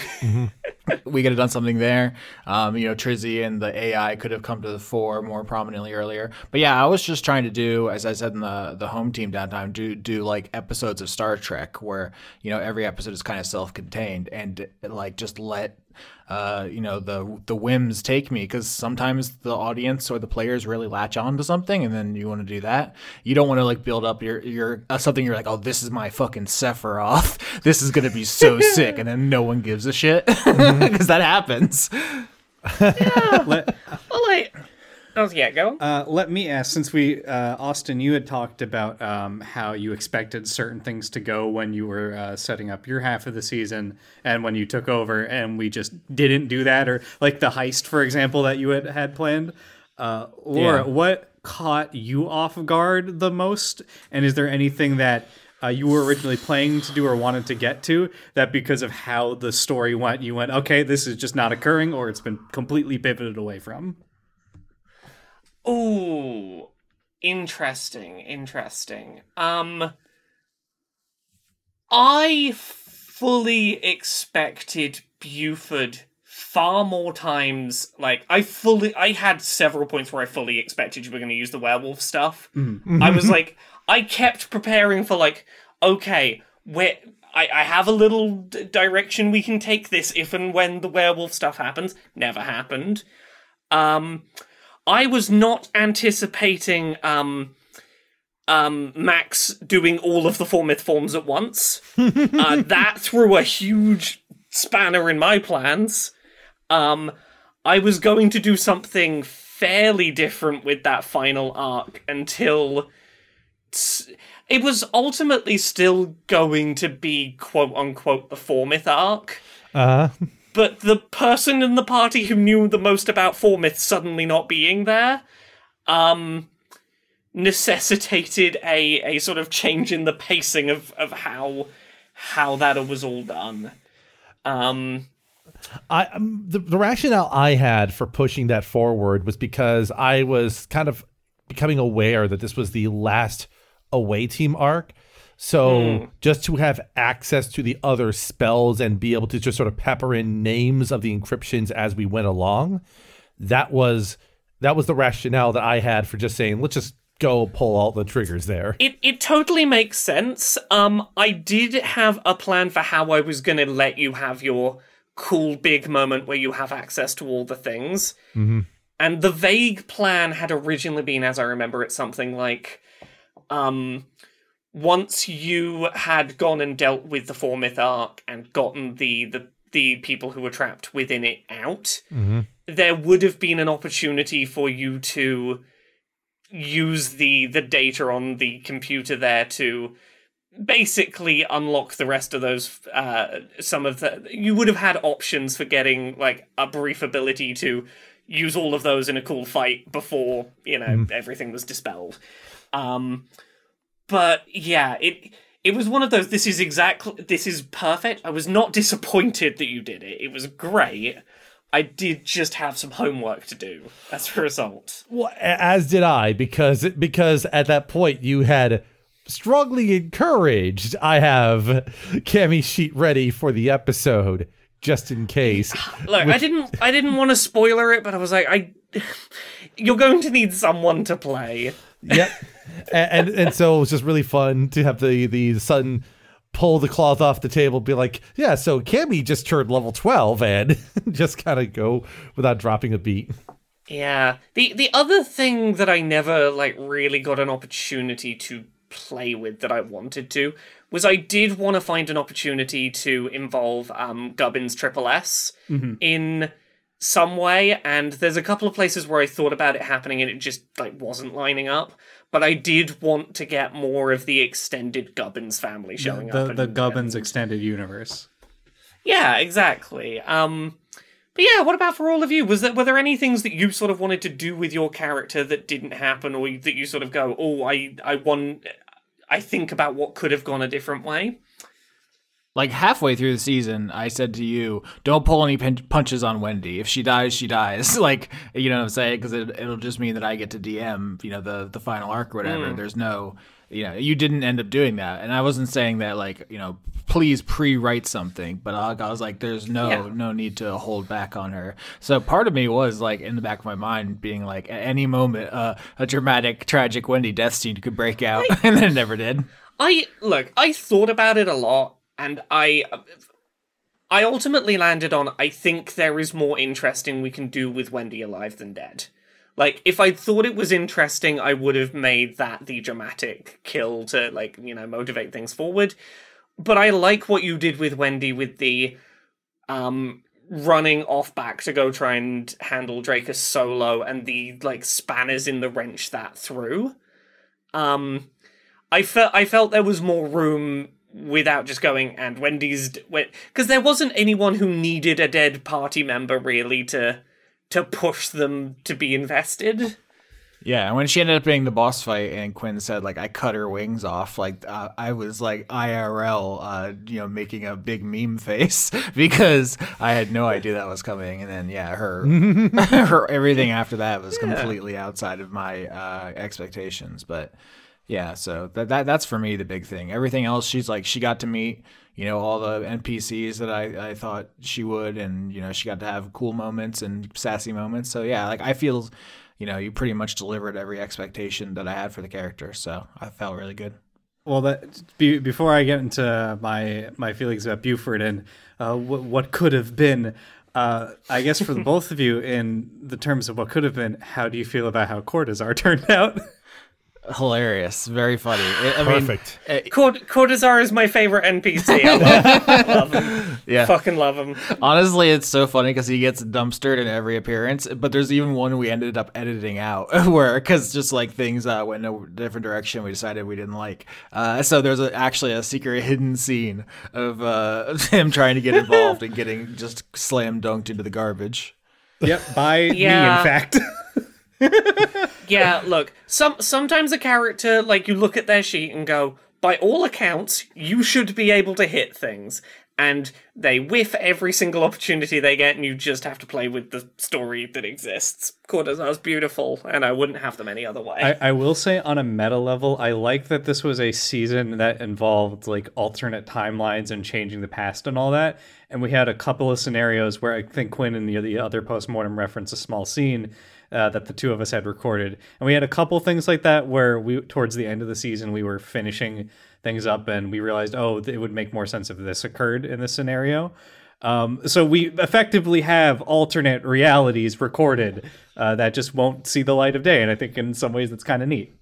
we could have done something there. Um, you know, Trizzy and the AI could have come to the fore more prominently earlier. But yeah, I was just trying to do, as I said in the the home team downtime, do do like episodes of Star Trek where you know every episode is kind of self contained and like just let uh, you know the the whims take me because sometimes the audience or the players really latch on to something and then you want to do that. You don't want to like build up your your uh, something you're like oh this is my fucking Sephiroth. This is gonna be so sick and then no one gives a shit. Because that happens. Let, Well, like, oh yeah, go. uh, let me ask, since we, uh, Austin, you had talked about um, how you expected certain things to go when you were uh, setting up your half of the season and when you took over, and we just didn't do that, or like the heist, for example, that you had had planned. Uh, Laura, Yeah. what caught you off guard the most? And is there anything that uh, you were originally planning to do or wanted to get to that because of how the story went, you went, okay, this is just not occurring, or it's been completely pivoted away from? Ooh, interesting, interesting. Um, I fully expected Buford far more times. Like, I fully, I had several points where I fully expected you were going to use the werewolf stuff. I was like, I kept preparing for like, okay, where. I, I have a little d- direction we can take this if and when the werewolf stuff happens. Never happened. Um, I was not anticipating um, um, Max doing all of the Formith forms at once. uh, that threw a huge spanner in my plans. Um, I was going to do something fairly different with that final arc until s- it was ultimately still going to be quote unquote the Formith arc Uh, but the person in the party who knew the most about Formiths suddenly not being there um necessitated a a sort of change in the pacing of of how how that was all done um I um, the, the rationale I had for pushing that forward was because I was kind of becoming aware that this was the last away team arc. So just to have access to the other spells and be able to just sort of pepper in names of the encryptions as we went along, that was that was the rationale that I had for just saying let's just go pull all the triggers there. it it totally makes sense. Um i did have a plan for how i was going to let you have your cool big moment where you have access to all the things. And the vague plan had originally been as i remember it something like um once you had gone and dealt with the Formith arc and gotten the the the people who were trapped within it out there would have been an opportunity for you to use the the data on the computer there to basically unlock the rest of those uh some of the you would have had options for getting like a brief ability to use all of those in a cool fight before you know everything was dispelled. Um but yeah it it was one of those this is exactly this is perfect i was not disappointed that you did it it was great i did just have some homework to do as a result Well, as did I, because because at that point you had strongly encouraged. I have Cammy sheet ready for the episode. just in case. Look, I didn't I didn't want to spoiler it, but I was like, I you're going to need someone to play. yep. And, and and so it was just really fun to have the the son pull the cloth off the table, be like, yeah, so Cammy just turned level twelve, and just kind of go without dropping a beat. Yeah. The the other thing that I never like really got an opportunity to play with that I wanted to was I did want to find an opportunity to involve um Gubbins Triple S in some way and there's a couple of places where I thought about it happening and it just like wasn't lining up but I did want to get more of the extended Gubbins family showing up The and- Gubbins and- extended universe. yeah, exactly. Um, but yeah, what about for all of you? Was there were there any things that you sort of wanted to do with your character that didn't happen, or that you sort of go, "Oh, I I want," I think about what could have gone a different way. Like halfway through the season, I said to you, "Don't pull any pin- punches on Wendy. If she dies, she dies." like you know what I'm saying? Because it, it'll just mean that I get to DM, you know, the the final arc or whatever. There's no, you know, you didn't end up doing that, and I wasn't saying that like you know, please pre-write something, but I, I was like, there's no Yeah. no need to hold back on her. So part of me was like in the back of my mind, being like, at any moment, uh, a dramatic, tragic Wendy death scene could break out, and then it never did. I look, I thought about it a lot, and I. I ultimately landed on I think there is more interesting we can do with Wendy alive than dead. Like, if I thought it was interesting, I would have made that the dramatic kill to, like, you know, motivate things forward. But I like what you did with Wendy with the um running off back to go try and handle Dracus solo and the like spanners in the wrench that through. Um I felt I felt there was more room without just going and Wendy's because there wasn't anyone who needed a dead party member really to to push them to be invested. Yeah, and when she ended up being the boss fight, and Quinn said like I cut her wings off, like uh, I was like IRL, uh, you know, making a big meme face because I had no idea that was coming, and then yeah, her, her everything after that was completely outside of my uh, expectations, but. Yeah, so that, that that's for me the big thing. Everything else, she's like she got to meet, you know, all the NPCs that I, I thought she would, and you know, she got to have cool moments and sassy moments. So yeah, like I feel, you know, you pretty much delivered every expectation that I had for the character. So I felt really good. Well, that be, before I get into my my feelings about Buford and uh, what what could have been, uh, I guess for the both of you, in the terms of what could have been, how do you feel about how Cortazar turned out? Hilarious, very funny. I, I mean, Perfect. Cord- Cortazar is my favorite NPC. I love, love him. yeah. Fucking love him. Honestly, it's so funny because he gets dumpstered in every appearance. But there's even one we ended up editing out where, because just like things uh, went in a different direction, we decided we didn't like. Uh, so there's a, actually a secret hidden scene of uh, him trying to get involved and getting just slam dunked into the garbage. yep, by me, in fact. Yeah, look, some sometimes a character like you look at their sheet and go, by all accounts, you should be able to hit things. And they whiff every single opportunity they get, and you just have to play with the story that exists. Cortazar's beautiful, and I wouldn't have them any other way. I, I will say on a meta level, I like that this was a season that involved like alternate timelines and changing the past and all that. And we had a couple of scenarios where I think Quinn and the, the other postmortem reference a small scene uh, that the two of us had recorded. And we had a couple things like that where we towards the end of the season we were finishing things up and we realized, oh, it would make more sense if this occurred in this scenario. Um, so we effectively have alternate realities recorded uh, that just won't see the light of day, and I think in some ways that's kind of neat.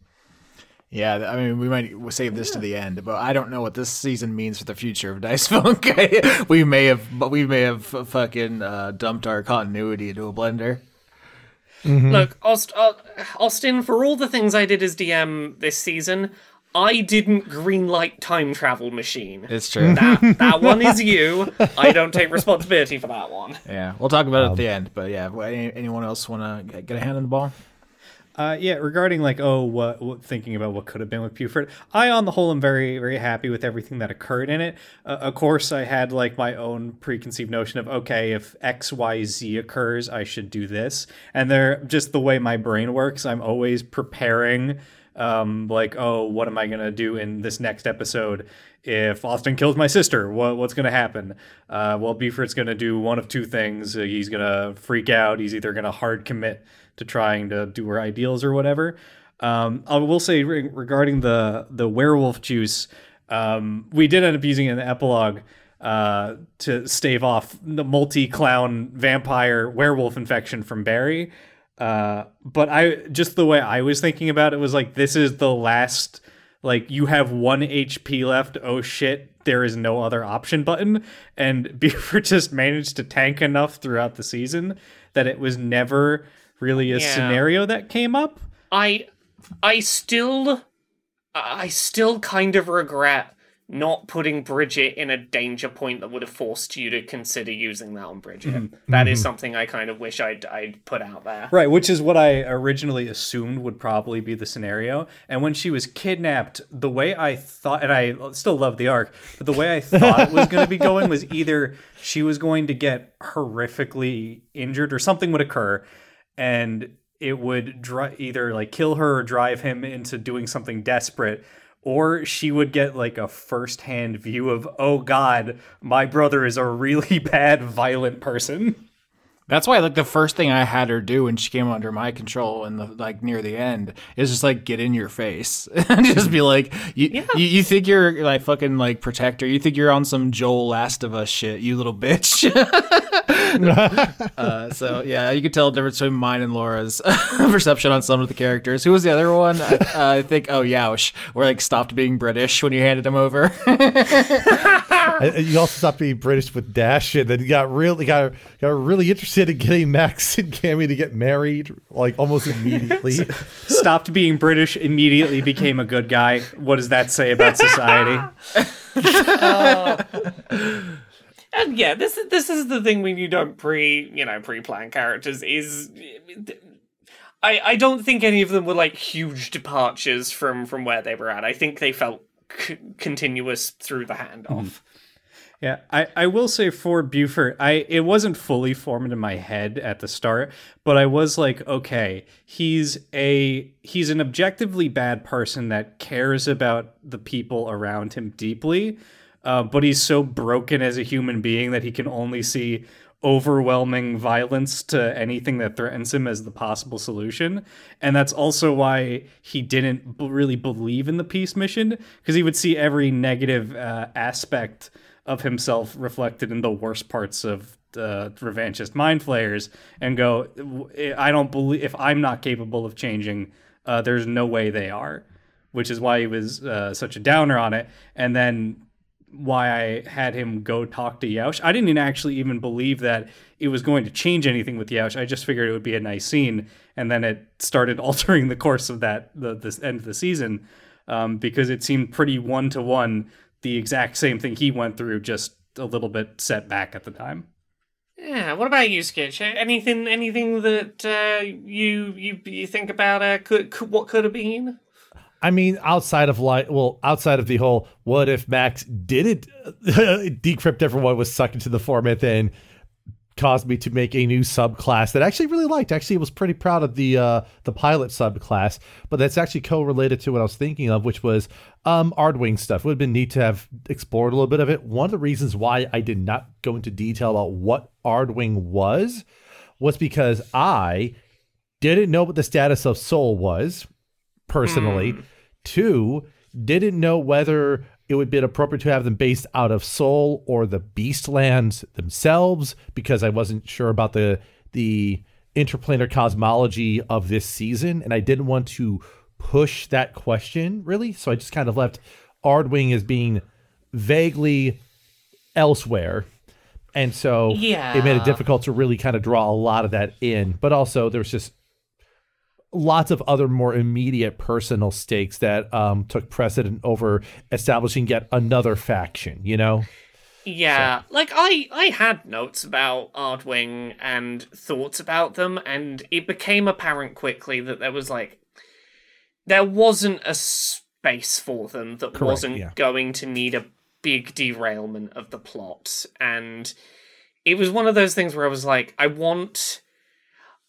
Yeah, I mean, we might save this to the end, but I don't know what this season means for the future of Dice Funk. we may have, but we may have fucking uh, dumped our continuity into a blender. Look, Aust- uh, Austin, for all the things I did as DM this season, I didn't greenlight time travel machine. It's true. That, that one is you. I don't take responsibility for that one. Yeah, we'll talk about it at the end. But yeah, any, anyone else want to get a hand on the ball? Uh, yeah, regarding like oh, what, what thinking about what could have been with Buford, I on the whole am very very happy with everything that occurred in it. Uh, of course, I had like my own preconceived notion of okay, if X Y Z occurs, I should do this, and they're just the way my brain works. I'm always preparing. Um, like, oh, what am I gonna do in this next episode? If Austin kills my sister, what, what's gonna happen? Uh, well, Buford's gonna do one of two things. Uh, He's gonna freak out. He's either gonna hard commit to trying to do her ideals or whatever. Um, I will say re- regarding the the werewolf juice, um, we did end up using the epilogue uh, to stave off the multi clown vampire werewolf infection from Barry. Uh, but I just the way I was thinking about it was like this is the last like you have one HP left. Oh shit, there is no other option button. And Buford just managed to tank enough throughout the season that it was never really a Yeah. scenario that came up. I I still I still kind of regret not putting Bridget in a danger point that would have forced you to consider using that on Bridget. Mm-hmm. That is mm-hmm. something I kind of wish I'd I'd put out there. Right, which is what I originally assumed would probably be the scenario. And when she was kidnapped, the way I thought, and I still love the arc, but the way I thought it was going to be going was either she was going to get horrifically injured or something would occur, and it would dri- either like kill her or drive him into doing something desperate. Or she would get like a first-hand view of, oh God, my brother is a really bad, violent person. That's why like the first thing I had her do when she came under my control and the like near the end is just like get in your face. And just be like you, you you think you're like fucking like protector. You think you're on some Joel Last of Us shit you little bitch. Uh, so yeah you could tell the difference between mine and Laura's perception on some of the characters. Who was the other one? I, uh, I think oh Yaush where like stopped being British when you handed him over. And- and you also stopped being British with Dash, and then you got really got got really interested in getting Max and Cammy to get married, like almost immediately. stopped being British, immediately became a good guy. What does that say about society? Uh, and yeah, this is this is the thing when you don't pre you know pre plan characters is. I, I don't think any of them were like huge departures from from where they were at. I think they felt c- continuous through the handoff. Mm. Yeah, I, I will say for Buford, I it wasn't fully formed in my head at the start, but I was like, okay, he's a he's an objectively bad person that cares about the people around him deeply, uh, but he's so broken as a human being that he can only see overwhelming violence to anything that threatens him as the possible solution. And that's also why he didn't b- really believe in the peace mission because he would see every negative uh, aspect of himself reflected in the worst parts of the revanchist mind flayers and go i don't believe if i'm not capable of changing uh, there's no way they are which is why he was uh, such a downer on it and then why I had him go talk to Yaush. I didn't actually even believe that it was going to change anything with Yaush. I just figured it would be a nice scene, and then it started altering the course of that the this end of the season um, because it seemed pretty one to one the exact same thing he went through, just a little bit set back at the time. Yeah. What about you, Skitch? Anything anything that uh, you you you think about uh, could, could what could have been? I mean, outside of like, well, outside of the whole, what if Max didn't decrypt everyone was sucked into the format, then caused me to make a new subclass that I actually really liked. Actually, was pretty proud of the uh, the pilot subclass, but that's actually co-related to what I was thinking of, which was um, Ardwing stuff. It would have been neat to have explored a little bit of it. One of the reasons why I did not go into detail about what Ardwing was was because I didn't know what the status of Soul was personally. Two, didn't know whether it would be appropriate to have them based out of Seoul or the Beastlands themselves because I wasn't sure about the the interplanar cosmology of this season and I didn't want to push that question really. So I just kind of left Ardwing as being vaguely elsewhere. And so yeah. it made it difficult to really kind of draw a lot of that in. But also there's just lots of other more immediate personal stakes that um, took precedent over establishing yet another faction, you know? Yeah, like I I had notes about Ardwing and thoughts about them, and it became apparent quickly that there was like there wasn't a space for them that Correct, wasn't yeah. going to need a big derailment of the plot, and it was one of those things where I was like, I want.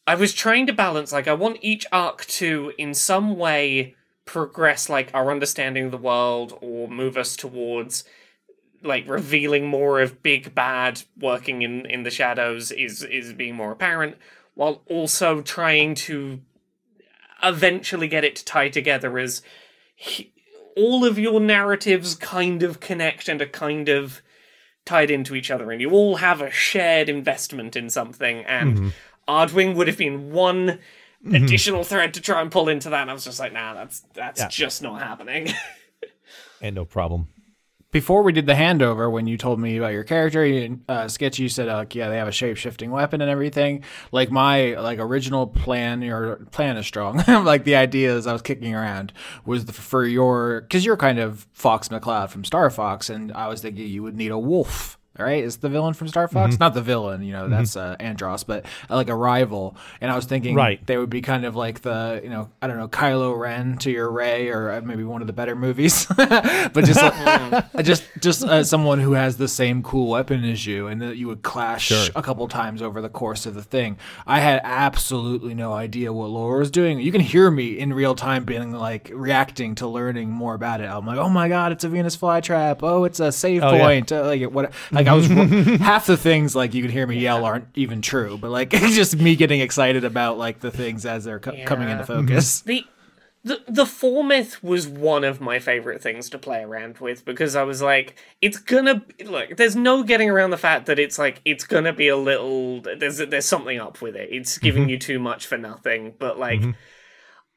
I was trying to balance, like, I want each arc to, in some way, progress like our understanding of the world or move us towards like revealing more of big bad working in in the shadows is is being more apparent while also trying to eventually get it to tie together as he, all of your narratives kind of connect and are kind of tied into each other and you all have a shared investment in something and mm-hmm. Ardwing would have been one additional thread to try and pull into that and I was just like nah that's that's Yeah. just not happening And no problem. Before we did the handover, when you told me about your character, you, uh, Skitch, you said, uh, yeah, they have a shape shifting weapon and everything. Like my like original plan, your plan is strong. like the ideas I was kicking around was the, for your because you're kind of Fox McCloud from Star Fox, and I was thinking you would need a wolf. Right, is the villain from Star Fox? Not the villain, you know, that's uh, Andross, but uh, like a rival. And I was thinking, Right. they would be kind of like the, you know, I don't know, Kylo Ren to your Rey, or uh, maybe one of the better movies, but just like, just just uh, someone who has the same cool weapon as you, and that you would clash a couple times over the course of the thing. I had absolutely no idea what Laura was doing. You can hear me in real time, being like reacting to learning more about it. I'm like, oh my god, it's a Venus flytrap. Oh, it's a save Oh, yeah. point. Uh, like what? Like I was half the things like you can hear me yell aren't even true, but like it's just me getting excited about like the things as they're co- coming into mhm. focus. the the the formith was one of my favorite things to play around with because I was like, it's gonna look. There's no getting around the fact that it's like it's gonna be a little. There's there's something up with it. It's giving mm-hmm. you too much for nothing. But like, mm-hmm.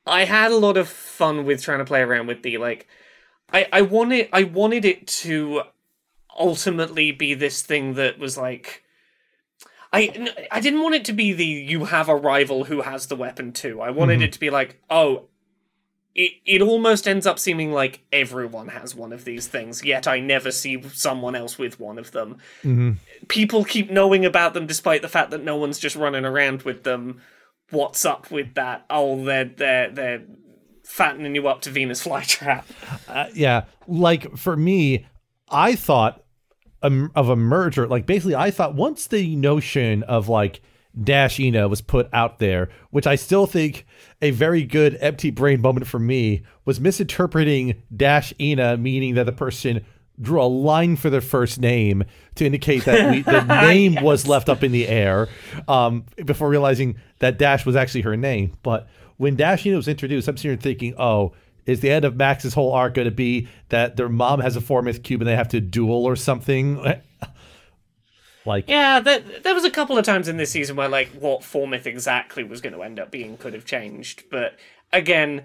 I had a lot of fun with trying to play around with the like. I I wanted I wanted it to ultimately be this thing that was like. I I didn't want it to be the you have a rival who has the weapon too. I wanted it to be like, oh, it, it almost ends up seeming like everyone has one of these things, yet I never see someone else with one of them. People keep knowing about them despite the fact that no one's just running around with them. What's up with that? Oh, they're they're they're fattening you up to Venus flytrap. Uh, yeah, like for me, I thought um, of a merger. Like basically, I thought once the notion of like Dash Ina was put out there, which I still think a very good empty brain moment for me was misinterpreting Dash Ina, meaning that the person drew a line for their first name to indicate that we, the name was left up in the air um, before realizing that Dash was actually her name. But when Dash Ina was introduced, I'm sitting here thinking, oh, is the end of Max's whole arc going to be that their mom has a Formith cube and they have to duel or something? like, Yeah, there, there was a couple of times in this season where like what Formith exactly was going to end up being could have changed, but again,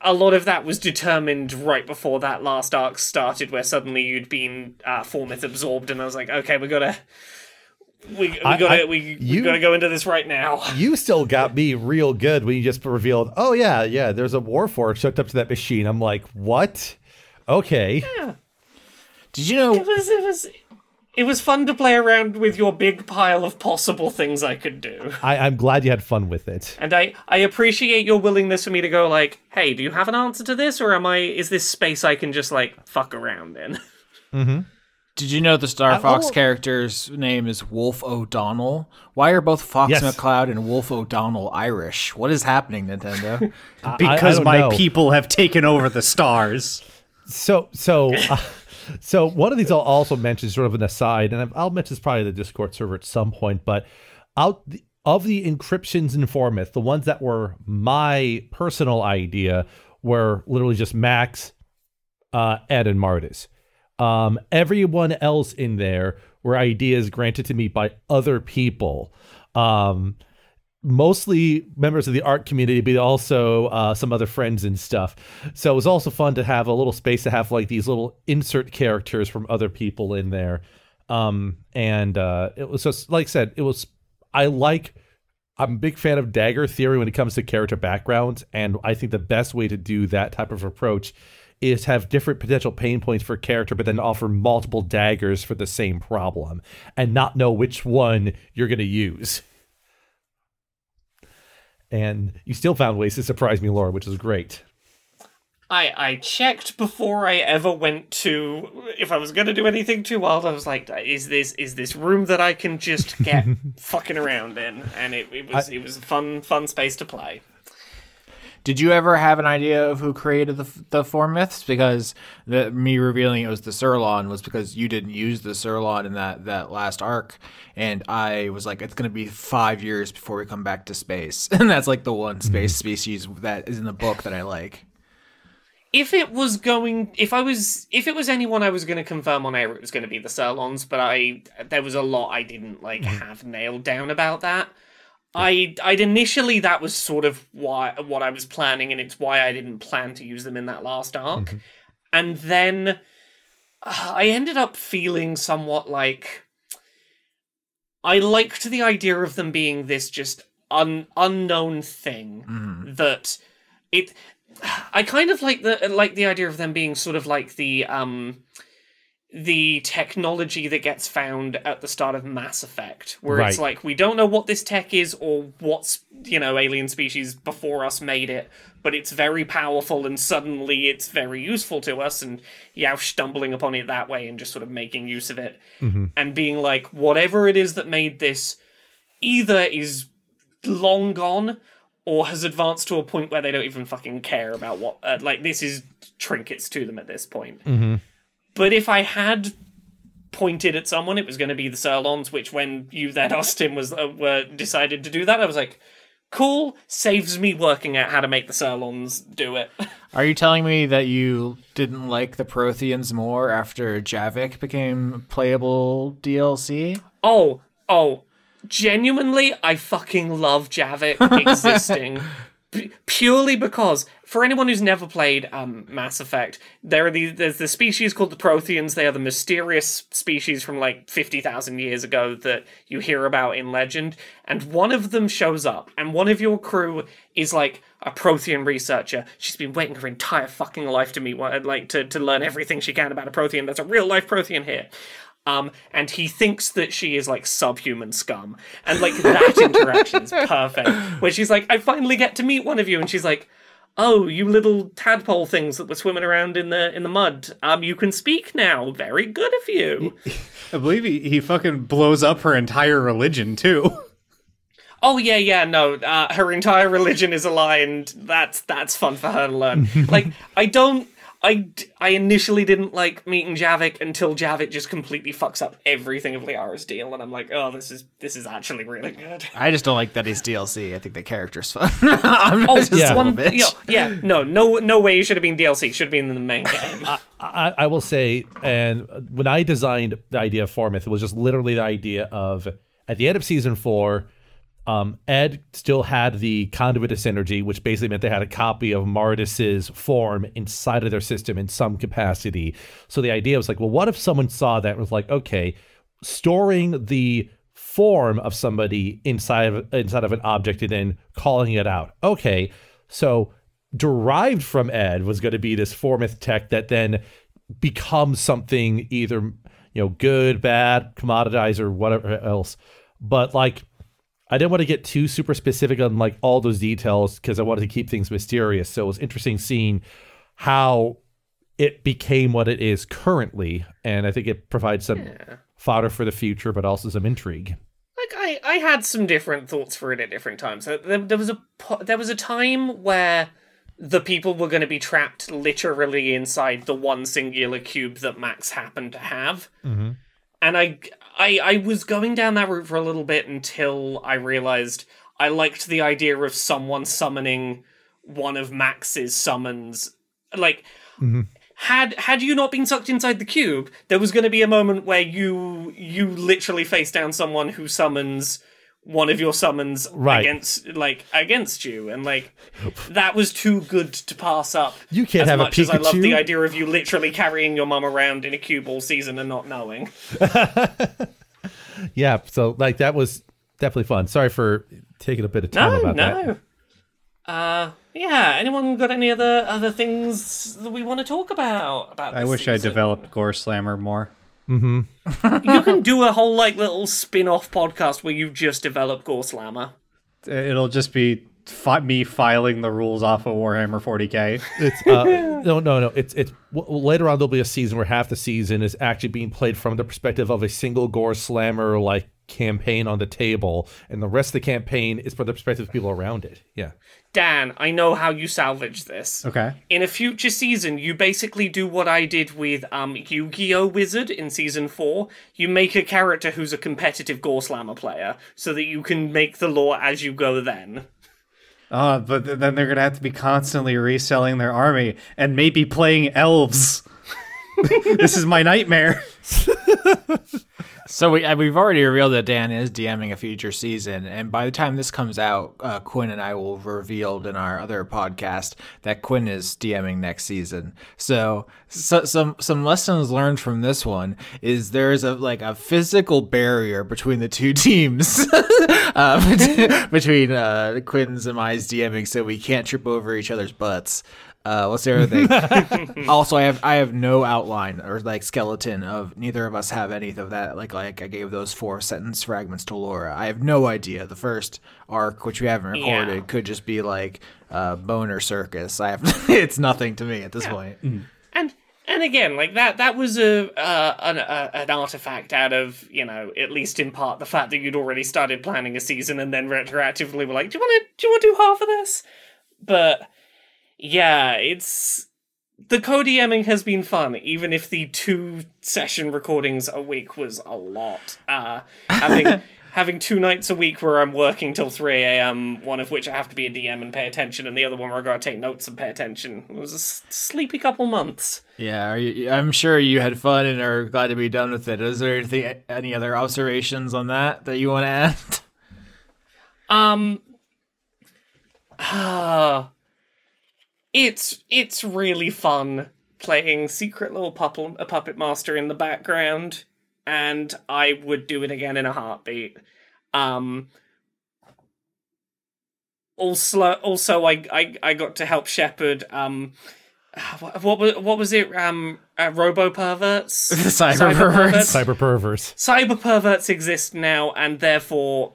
a lot of that was determined right before that last arc started, where suddenly you'd been uh, Formith absorbed, and I was like, okay, we gotta. We, we I- gotta I- we, we gotta go into this right now. you still got me real good when you just revealed, oh, yeah, yeah, there's a war Warforged hooked up to that machine. I'm like, what? Okay. Did you know? It was it was it was fun to play around with your big pile of possible things I could do. I, I'm glad you had fun with it. And I, I appreciate your willingness for me to go like, hey, do you have an answer to this, or am I is this space I can just like fuck around in? Mm-hmm. Did you know the Star Fox character's name is Wolf O'Donnell? Why are both Fox Yes. McCloud and Wolf O'Donnell Irish? What is happening, Nintendo? I- I because my know. people have taken over the stars. So so uh, so one of these I'll also mention sort of an aside, and I'll mention this probably the Discord server at some point. But out the, of the encryptions in Formith, the ones that were my personal idea were literally just Max, uh, Ed, and Martis. Um, everyone else in there were ideas granted to me by other people. Um, mostly members of the art community, but also uh, some other friends and stuff. So it was also fun to have a little space to have like these little insert characters from other people in there. Um, and uh, it was just like I said, it was I like. I'm a big fan of dagger theory when it comes to character backgrounds, and I think the best way to do that type of approach is have different potential pain points for a character, but then offer multiple daggers for the same problem, and not know which one you're going to use and you still found ways to surprise me, Laura, which is great. I I checked before I ever went to if I was gonna do anything too wild. I was like, is this is this room that I can just get fucking around in? And it, it was it was a fun fun space to play. Did you ever have an idea of who created the the Formiths? Because the me revealing it was the Psurlon was because you didn't use the Psurlon in that that last arc, and I was like, it's gonna be five years before we come back to space, and that's like the one hmm. space species that is in the book that I like. if it was going if i was if it was anyone i was going to confirm on air it was going to be the Psurlons, but i there was a lot i didn't like hmm. have nailed down about that i i'd initially that was sort of why what i was planning and it's why i didn't plan to use them in that last arc. And then uh, i ended up feeling somewhat like i liked the idea of them being this just un- unknown thing that it I kind of like the like the idea of them being sort of like the um the technology that gets found at the start of Mass Effect, where it's like we don't know what this tech is or what's you know alien species before us made it, but it's very powerful and suddenly it's very useful to us, and Yao stumbling upon it that way and just sort of making use of it. And being like whatever it is that made this either is long gone or has advanced to a point where they don't even fucking care about what uh, like this is trinkets to them at this point but if i had pointed at someone it was going to be the Psurlons, which when you then asked him was uh, were decided to do that i was like cool saves me working out how to make the Psurlons do it Are you telling me that you didn't like the Protheans more after Javik became playable DLC? Oh, oh, genuinely, I fucking love Javik existing. Purely because, for anyone who's never played um, Mass Effect, there are these, there's the species called the Protheans. They are the mysterious species from like 50,000 years ago that you hear about in legend. And one of them shows up, and one of your crew is like a Prothean researcher. She's been waiting her entire fucking life to meet one, like to, to learn everything she can about a Prothean. There's a real life Prothean here. Um, and he thinks that she is like subhuman scum. And like that interaction is perfect. Where she's like, I finally get to meet one of you, and she's like, Oh, you little tadpole things that were swimming around in the in the mud. Um, you can speak now. Very good of you. I believe he, he fucking blows up her entire religion too. Oh yeah, yeah, no. Uh, her entire religion is a lie, and that's that's fun for her to learn. like, I don't. I, d- I initially didn't like meeting Javik until Javik just completely fucks up everything of Liara's deal, and I'm like, oh, this is this is actually really good. I just don't like that he's DLC. I think the character's fun. I'm Oh, just yeah. a one, little bitch. yeah, yeah, no, no, no way. It should have been DLC. Should have been in the main game. I, I will say, and when I designed the idea of Formith, it was just literally the idea of at the end of season four, um, Ed still had the conduit of synergy, which basically meant they had a copy of Mardis's form inside of their system in some capacity. So the idea was like, well, what if someone saw that and was like, okay, storing the form of somebody inside of inside of an object and then calling it out. Okay, so derived from Ed was going to be this formith tech that then becomes something either you know good, bad, commoditized, or whatever else. But like, I didn't want to get too super specific on like all those details because I wanted to keep things mysterious. So it was interesting seeing how it became what it is currently, and I think it provides some fodder for the future, but also some intrigue. like I, I had some different thoughts for it at different times. There, there was a there was a time where the people were going to be trapped literally inside the one singular cube that Max happened to have, mm-hmm. and I, I I was going down that route for a little bit until I realized I liked the idea of someone summoning one of Max's summons, like mm-hmm. had had you not been sucked inside the cube, there was going to be a moment where you you literally face down someone who summons one of your summons Right. against like against you, and like that was too good to pass up. You can't as have a much as I love the idea of you literally carrying your mum around in a cube all season and not knowing. Yeah, so like that was definitely fun. Sorry for taking a bit of time No, about that. no. Uh, yeah. Anyone got any other other things that we want to talk about? About I this wish I season? developed Gore Slammer more. You can do a whole like little spin-off podcast where you just develop Gore Slammer. It'll just be fi- me filing the rules off of Warhammer 40k. It's uh, no, no, no. It's it's w- later on. There'll be a season where half the season is actually being played from the perspective of a single gore slammer, like campaign on the table, and the rest of the campaign is for the perspective of people around it. Yeah. Dan, I know how you salvage this. Okay. In a future season, you basically do what I did with um, Yu-Gi-Oh! Wizard in season four. You make a character who's a competitive Gore Slammer player, so that you can make the lore as you go. Then. Uh, but th- then they're gonna have to be constantly reselling their army and maybe playing elves. this is my nightmare. So we uh, we've already revealed that Dan is DMing a future season, and by the time this comes out, uh, Quinn and I will have revealed in our other podcast that Quinn is DMing next season. So, so some some lessons learned from this one is there is a like a physical barrier between the two teams, uh, between uh, Quinn's and my DMing, so we can't trip over each other's butts. Uh, what's the other thing? also, I have I have no outline or like skeleton of neither of us have any of that. Like like I gave those four sentence fragments to Laura. I have no idea. The first arc, which we haven't recorded, Yeah. could just be like uh, boner circus. I have it's nothing to me at this point. And and again, like that that was a uh, an a, an artifact out of you know at least in part the fact that you'd already started planning a season and then retroactively were like, do you want to do you want to do half of this? But yeah, it's the co-DMing has been fun, even if the two session recordings a week was a lot. Uh, having having two nights a week where I'm working till three a.m., one of which I have to be a DM and pay attention, and the other one where I gotta take notes and pay attention. It was a s- sleepy couple months. Yeah, are you, I'm sure you had fun and are glad to be done with it. Is there anything, any other observations on that that you want to add? Um. ah, it's it's really fun playing secret little puppet, a puppet master in the background, and I would do it again in a heartbeat. Um. Also, also, I I, I got to help shepherd. Um, what, what was what was it? Um, uh, robo perverts. The cyber perverts. Cyber perverts. cyber perverts exist now, and therefore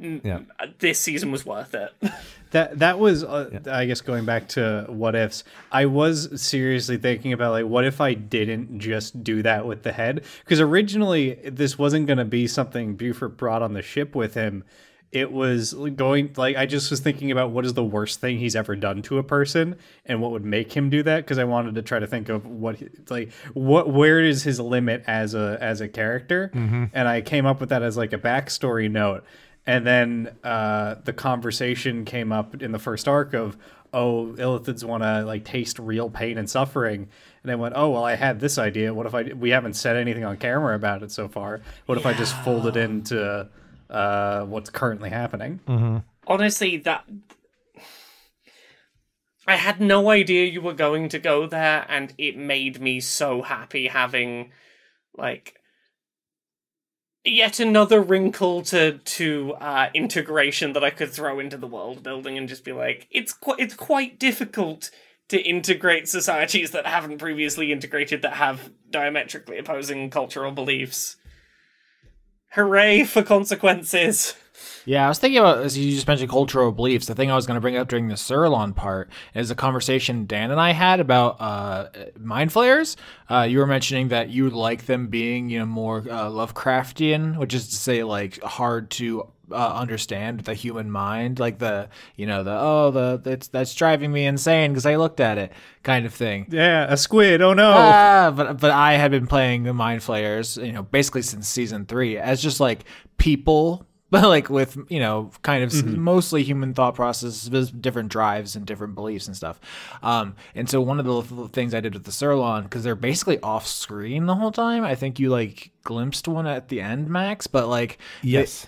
Yeah. uh, this season was worth it. That that was, uh, I guess, going back to what ifs. I was seriously thinking about like, what if I didn't just do that with the head? Because originally this wasn't going to be something Buford brought on the ship with him. It was going like I just was thinking about what is the worst thing he's ever done to a person and what would make him do that because I wanted to try to think of what like what where is his limit as a as a character and I came up with that as like a backstory note and then uh, the conversation came up in the first arc of, oh, illithids want to like taste real pain and suffering. And I went, oh, well, I had this idea. What if I? We haven't said anything on camera about it so far. What if I just fold it into uh, what's currently happening? Honestly, that I had no idea you were going to go there, and it made me so happy having like yet another wrinkle to to uh, integration that I could throw into the world building and just be like, it's quite it's quite difficult to integrate societies that haven't previously integrated that have diametrically opposing cultural beliefs. Hooray for consequences! Yeah, I was thinking about as you just mentioned cultural beliefs. The thing I was going to bring up during the Psurlon part is a conversation Dan and I had about uh, mind flayers. Uh, you were mentioning that you like them being, you know, more uh, Lovecraftian, which is to say, like hard to uh, understand the human mind, like the, you know, the oh, the that's that's driving me insane because I looked at it kind of thing. Yeah, a squid. Oh no. Ah, but but I had been playing the Mind Flayers, you know, basically since season three, as just like people, but like with you know, kind of s mostly human thought processes, different drives and different beliefs and stuff. Um, and so one of the things I did with the Psurlon, because they're basically off screen the whole time. I think you like glimpsed one at the end, Max, but like they- Yes.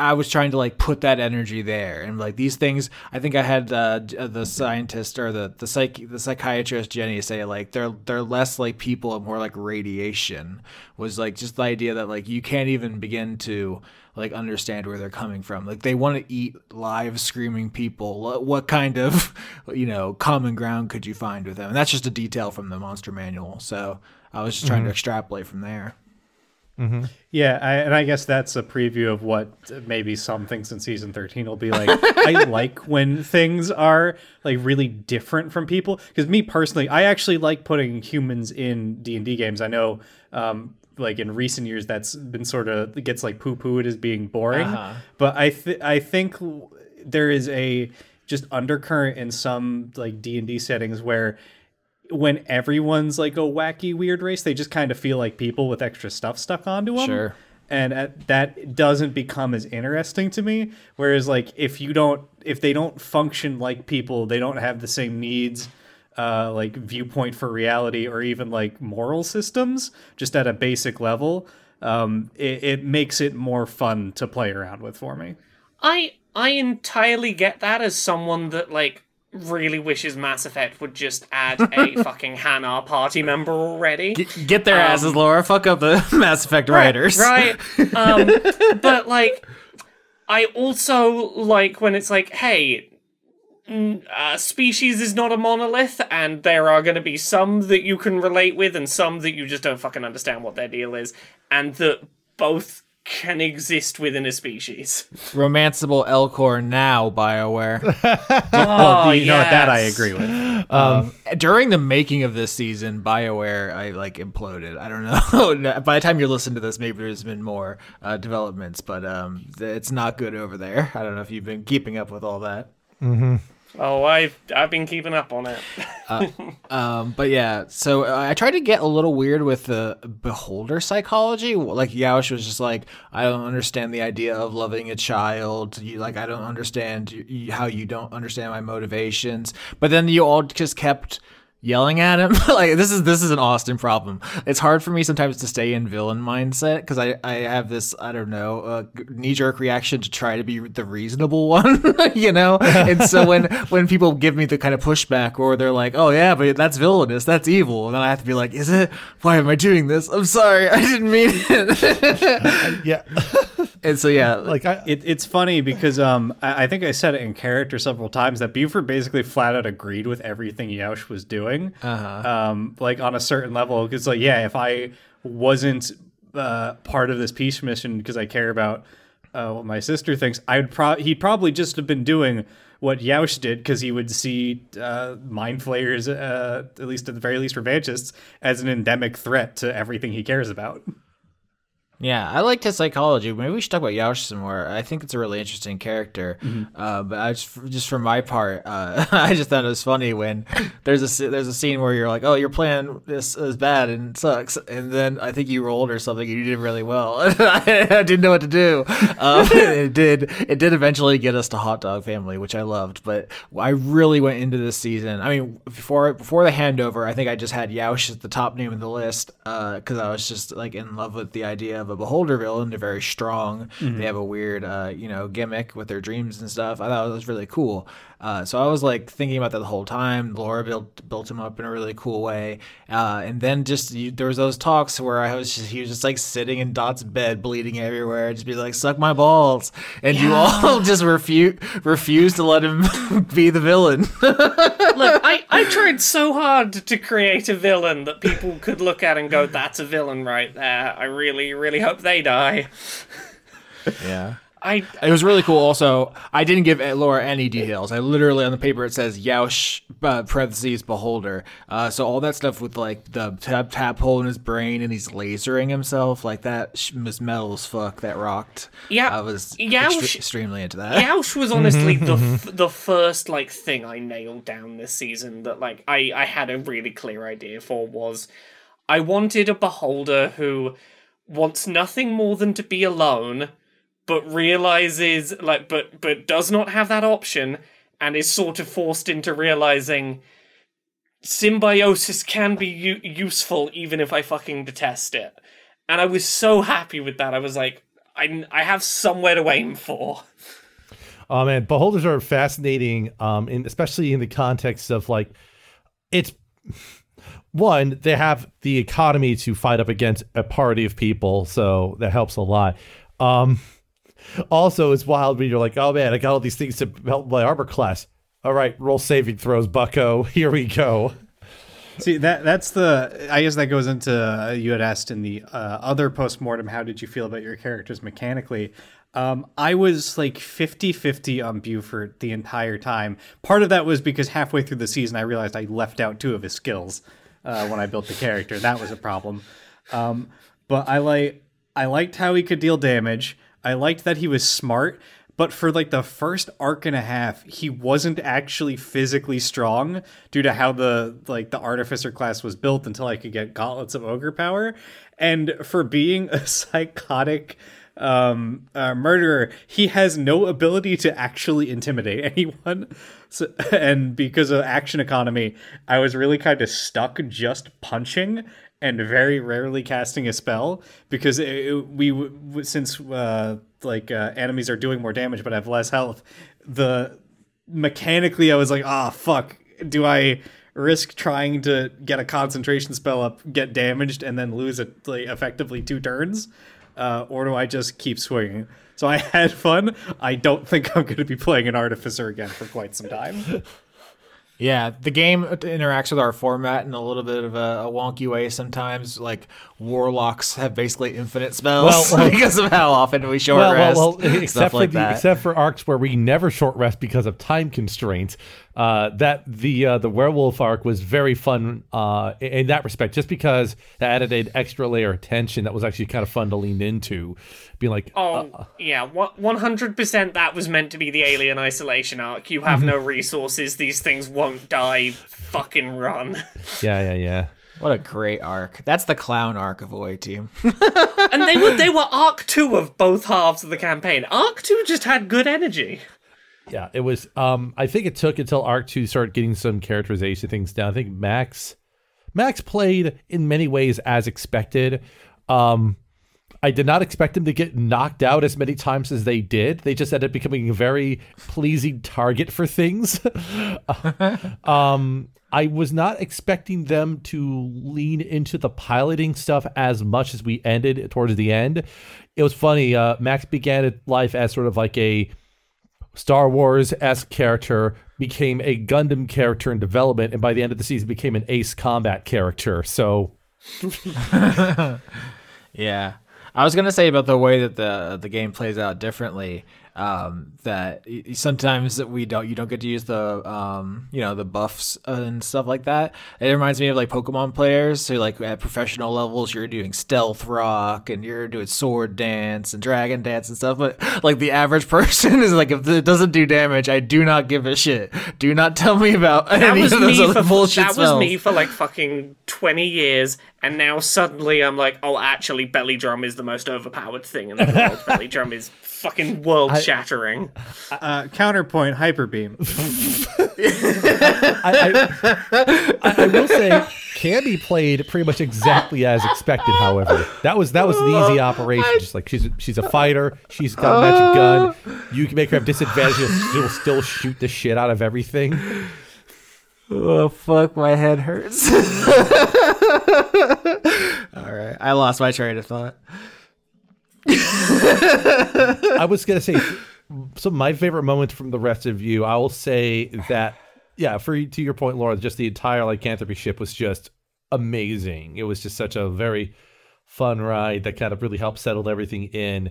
I was trying to like put that energy there and like these things I think I had uh, the scientist or the the psych the psychiatrist Jenny say like they're they're less like people and more like radiation was like just the idea that like you can't even begin to like understand where they're coming from. Like they want to eat live screaming people. What- what kind of you know common ground could you find with them? And that's just a detail from the monster manual. So I was just trying to extrapolate from there. Yeah, I, and I guess that's a preview of what maybe some things in season 13 will be like. I like when things are like really different from people. Because me personally, I actually like putting humans in D&D games. I know um, like in recent years that's been sort of gets like poo pooed as being boring. But I th- I think there is a just undercurrent in some like D and D settings where when everyone's like a wacky weird race, they just kind of feel like people with extra stuff stuck onto them. Sure. And uh, that doesn't become as interesting to me. Whereas, like, if you don't, if they don't function like people, they don't have the same needs, uh, like viewpoint for reality, or even like moral systems, just at a basic level. Um, it, it makes it more fun to play around with for me. I I entirely get that as someone that like really wishes Mass Effect would just add a fucking Hanar party member already. Get their asses, Laura. Fuck up the Mass Effect writers. Right. Um, but like, I also like when it's like, hey, uh, species is not a monolith, and there are going to be some that you can relate with, and some that you just don't fucking understand what their deal is, and that both can exist within a species. Romanceable Elcor now, BioWare. Oh, you know? That I agree with. Um, During the making of this season, BioWare, I like imploded. I don't know. By the time you're listening to this, maybe there's been more uh, developments, but um, it's not good over there. I don't know if you've been keeping up with all that. Oh, I've I've been keeping up on it. Um, but yeah, so uh, I tried to get a little weird with the beholder psychology. Like Yaush was just like, I don't understand the idea of loving a child. You like, I don't understand y- y- how you don't understand my motivations. But then you all just kept yelling at him. like this is this is an Austin problem. It's hard for me sometimes to stay in villain mindset because I I have this I don't know uh, knee jerk reaction to try to be the reasonable one, you know. And so when when people give me the kind of pushback or they're like, oh yeah, but that's villainous, that's evil, and then I have to be like, is it? Why am I doing this? I'm sorry, I didn't mean it. Yeah. and so yeah, like I, It, it's funny because um, I, I think I said it in character several times that Buford basically flat out agreed with everything Yaush was doing. Uh-huh. Um, like on a certain level, because like yeah, if I wasn't uh, part of this peace mission because I care about uh, what my sister thinks, I'd pro- he'd probably just have been doing what Yaush did because he would see uh, mind flayers, uh, at least at the very least revanchists, as an endemic threat to everything he cares about. Yeah, I liked his psychology. Maybe we should talk about Yaush some more. I think it's a really interesting character. Mm-hmm. Uh, but I just, just for my part, uh, I just thought it was funny when there's a there's a scene where you're like, oh, your plan is, is bad and sucks, and then I think you rolled or something and you did really well. I didn't know what to do. Um, it did it did eventually get us to Hot Dog Family, which I loved. But I really went into this season. I mean, before before the handover, I think I just had Yaush as the top name of the list because I was just like in love with the idea of a beholder villain. They're very strong. They have a weird, uh, you know, gimmick with their dreams and stuff. I thought it was really cool. Uh, so I was like thinking about that the whole time. Laura built built him up in a really cool way, uh, and then just you, there was those talks where I was just, he was just like sitting in Dot's bed, bleeding everywhere, just be like, "Suck my balls," and you all just refuse refuse to let him be the villain. Look, I, I tried so hard to create a villain that people could look at and go, that's a villain right there. I really, really hope they die. yeah. I It was really cool. Also, I didn't give Laura any details. I literally on the paper it says Yaush uh, parentheses beholder. Uh, so all that stuff with like the tap tap hole in his brain and he's lasering himself like that was metal as fuck. That rocked. Yeah, I was Yaush- extre- extremely into that. Yaush was honestly the f- the first like thing I nailed down this season that like I I had a really clear idea for was I wanted a beholder who wants nothing more than to be alone but realizes like but but does not have that option and is sort of forced into realizing symbiosis can be u- useful even if I fucking detest it. And I was so happy with that. I was like I I have somewhere to aim for. Oh man, beholders are fascinating, um, in especially in the context of like, it's one they have the economy to fight up against a party of people, so that helps a lot. Um, also, it's wild when you're like, oh man, I got all these things to help my armor class. All right, roll saving throws, Bucko. Here we go. See that that's the I guess that goes into uh, you had asked in the uh, other postmortem how did you feel about your characters mechanically um, I was like 50-50 on Buford the entire time part of that was because halfway through the season I realized I left out two of his skills uh, when I built the character that was a problem um, but I like I liked how he could deal damage. I liked that he was smart, but for like the first arc and a half, he wasn't actually physically strong due to how the like the artificer class was built until I could get gauntlets of ogre power. And for being a psychotic um uh, murderer he has no ability to actually intimidate anyone so, and because of action economy i was really kind of stuck just punching and very rarely casting a spell because it, it- we since uh like uh, enemies are doing more damage but have less health the mechanically i was like ah fuck. Do i risk trying to get a concentration spell up get damaged and then lose it like effectively two turns? Uh, or do i just keep swinging? So i had fun. I don't think i'm going to be playing an artificer again for quite some time Yeah, the game interacts with our format in a little bit of a, a wonky way sometimes. Like warlocks have basically infinite spells Well, well- because of how often we short well, rest, well, well, stuff except for the, except for arcs where we never short rest because of time constraints. Uh, that the uh, the werewolf arc was very fun uh, in- in that respect, just because that added an extra layer of tension that was actually kind of fun to lean into, being like, Oh, yeah, one hundred percent. That was meant to be the alien isolation arc. You have no resources. These things won't die. Fucking run. yeah, yeah, yeah. What a great arc! That's the clown arc of Away Team. And they were they were arc two of both halves of the campaign. Arc two just had good energy. Yeah, it was. Um, I think it took until Arc Two to start getting some characterization things down. I think Max, Max played in many ways as expected. Um, I did not expect them to get knocked out as many times as they did. They just ended up becoming a very pleasing target for things. um, I was not expecting them to lean into the piloting stuff as much as we ended towards the end. It was funny. Uh, Max began life as sort of like a Star Wars esque character became a Gundam character in development, and by the end of the season became an Ace Combat character. So Yeah. I was gonna say about the way that the the game plays out differently. Um, that sometimes we don't you don't get to use the um, you know the buffs and stuff like that. It reminds me of like Pokemon players. So like at professional levels, you're doing stealth rock and you're doing sword dance and dragon dance and stuff. But like the average person is like, if it doesn't do damage, I do not give a shit. Do not tell me about That any of those other for bullshit that spells. was me for like fucking twenty years, and now suddenly I'm like, oh, actually, belly drum is the most overpowered thing in the world. belly drum is fucking world shattering. uh, counterpoint hyperbeam. I, I, I, I will say, Candy played pretty much exactly as expected. However, that was that was the easy operation. Just like she's she's a fighter, she's got a magic gun. You can make her have disadvantage. She'll, she'll still shoot the shit out of everything. Oh fuck, my head hurts. All right, I lost my train of thought. I was gonna say of my favorite moments from the rest of you. I will say that yeah, for to your point, Laura, just the entire lycanthropy ship was just amazing. It was just such a very fun ride that kind of really helped settle everything in,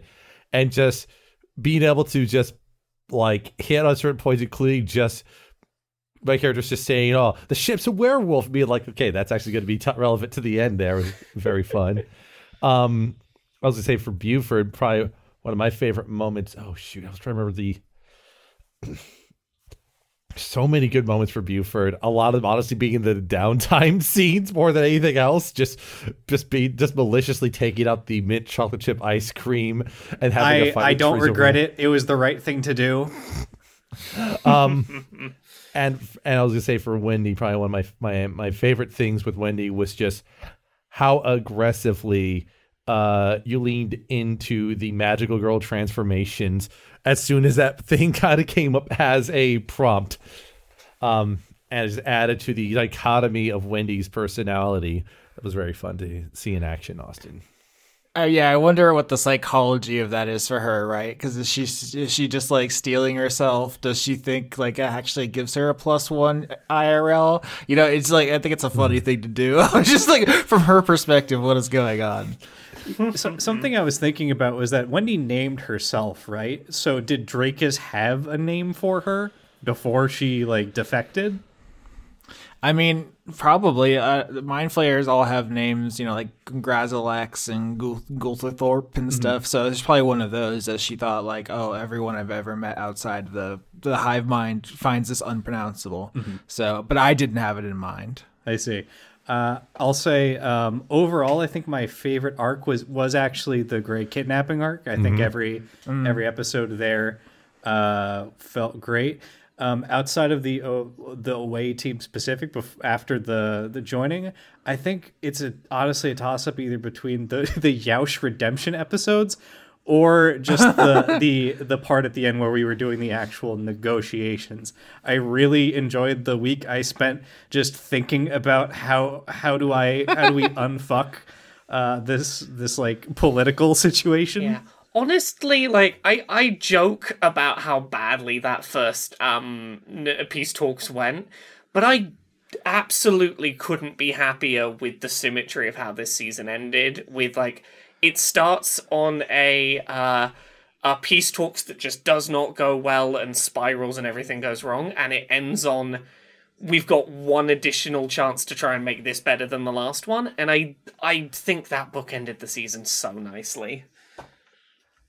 and just being able to just like hit on certain points, including just my character's just saying, "Oh, the ship's a werewolf," being like, "Okay, that's actually going to be t- relevant to the end." There was very fun. Um, I was gonna say for Buford, probably one of my favorite moments. Oh shoot, I was trying to remember the. so many good moments for Buford. A lot of them honestly being in the downtime scenes more than anything else. Just, just be just maliciously taking out the mint chocolate chip ice cream and having a I, fight. I don't regret it it was the right thing to do Um, and and I was gonna say for Wendy, probably one of my my my favorite things with Wendy was just how aggressively uh you leaned into the magical girl transformations as soon as that thing kind of came up as a prompt um and just added to the dichotomy of wendy's personality that was very fun to see in action austin Uh, yeah, I wonder what the psychology of that is for her, right? Because is she is she just like steeling herself? Does she think like it actually gives her a plus one IRL? You know, it's like I think it's a funny thing to do. just like from her perspective, what is going on? so, something i was thinking about was that wendy named herself right so did drakus have a name for her before she like defected I mean, probably. Uh, the Mind Flayers all have names, you know, like Grazilex and Gulthorpe and stuff. So it's probably one of those that she thought, like, oh, everyone I've ever met outside the the hive mind finds this unpronounceable. So, but I didn't have it in mind. I see. Uh, I'll say um, overall, I think my favorite arc was was actually the Gray kidnapping arc. I think every every episode there uh, felt great. Um, outside of the uh, the away team specific, bef- after the the joining, I think it's a honestly a toss up either between the the Yaush redemption episodes or just the the the part at the end where we were doing the actual negotiations. I really enjoyed the week I spent just thinking about how how do I how do we unfuck uh, this this like political situation. Yeah. Honestly, like I, I joke about how badly that first um n- peace talks went, but I absolutely couldn't be happier with the symmetry of how this season ended. With like, it starts on a uh, a peace talks that just does not go well and spirals and everything goes wrong, and it ends on we've got one additional chance to try and make this better than the last one, and I I think that book ended the season so nicely.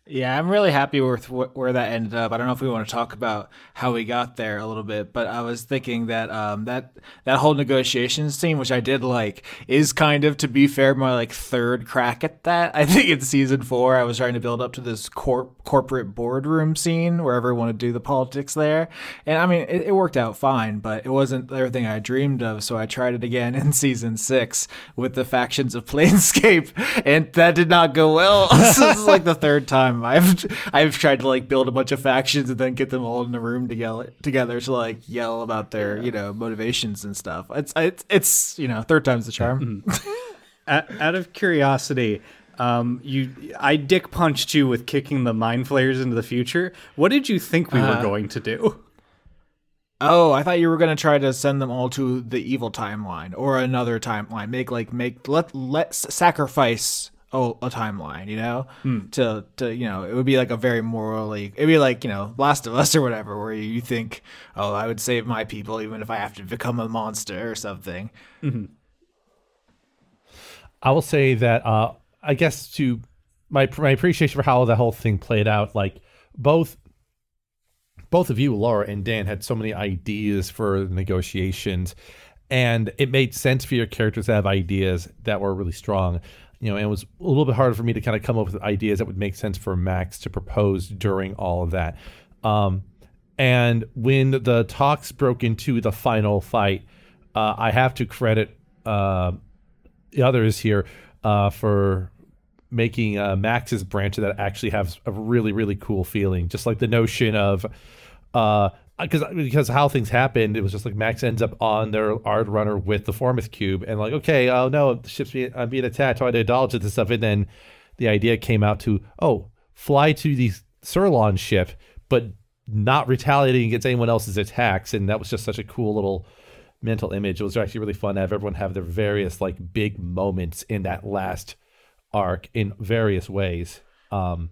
Yeah, I'm really happy with wh- where that ended up. I don't know if we want to talk about how we got there a little bit, but I was thinking that um, that that whole negotiations scene, which I did like, is kind of, to be fair, my like third crack at that. I think in season four, I was trying to build up to this corp- corporate boardroom scene where everyone would do the politics there, and I mean, it, it worked out fine, but it wasn't everything I dreamed of. So I tried it again in season six with the factions of Planescape, and that did not go well. this is like the third time I've I've tried to like build a bunch of factions and then get them all in the room together together to like yell about their you know motivations and stuff. It's it's it's you know third time's the charm. out, out of curiosity, um, you I dick punched you with kicking the mind flayers into the future. What did you think we were going to do? Oh, I thought you were gonna try to send them all to the evil timeline or another timeline. Make like make let let's sacrifice oh a timeline, you know, to to you know it would be like a very morally it'd be like you know Last of Us or whatever where you think oh I would save my people even if I have to become a monster or something. I will say that uh, I guess to my my appreciation for how the whole thing played out, like both both of you, Laura and Dan, had so many ideas for negotiations, and it made sense for your characters to have ideas that were really strong. You know, and it was a little bit harder for me to kind of come up with ideas that would make sense for Max to propose during all of that. Um, and when the talks broke into the final fight, uh, I have to credit uh, the others here uh, for making uh, Max's branch that actually has a really really cool feeling. Just like the notion of uh because because how things happened, it was just like Max ends up on their Ard runner with the Formith cube, and like okay, oh no, the ship's being, uh, being attacked. I had to indulge this stuff, and then the idea came out to oh, fly to the Psurlon ship, but not retaliating against anyone else's attacks, and that was just such a cool little mental image. It was actually really fun to have everyone have their various like big moments in that last arc in various ways. Um,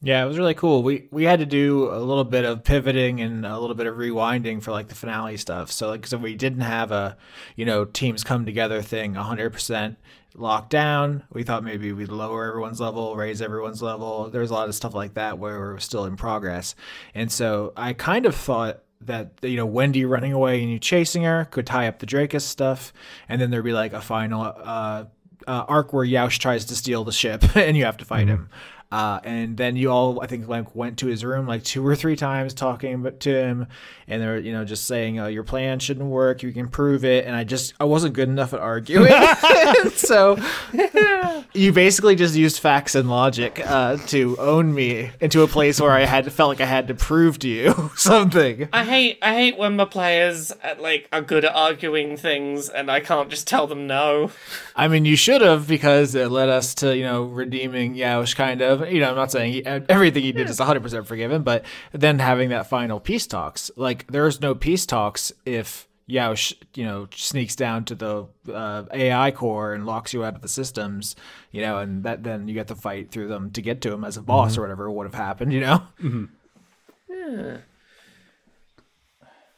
Yeah, it was really cool. We we had to do a little bit of pivoting and a little bit of rewinding for like the finale stuff. So like, so we didn't have a, you know, teams come together thing 100% locked down. We thought maybe we'd lower everyone's level, raise everyone's level. There was a lot of stuff like that where we're still in progress. And so I kind of thought that you know Wendy running away and you chasing her could tie up the Dracus stuff, and then there'd be like a final uh, uh, arc where Yaush tries to steal the ship and you have to fight him. Uh, and then you all, I think, like went to his room like two or three times talking to him, and they're you know just saying uh, your plan shouldn't work, you can prove it. And I just I wasn't good enough at arguing, so you basically just used facts and logic uh, to own me into a place where I had felt like I had to prove to you something. I hate I hate when my players uh, like are good at arguing things and I can't just tell them no. I mean, you should have because it led us to you know redeeming Yaush, kind of. You know, I'm not saying he, uh, everything he did is 100 percent forgiven, but then having that final peace talks, like there's no peace talks if Yaush, you know, sneaks down to the uh, AI core and locks you out of the systems, you know, and that then you get to fight through them to get to him as a boss mm-hmm. or whatever would have happened, you know. Mm-hmm.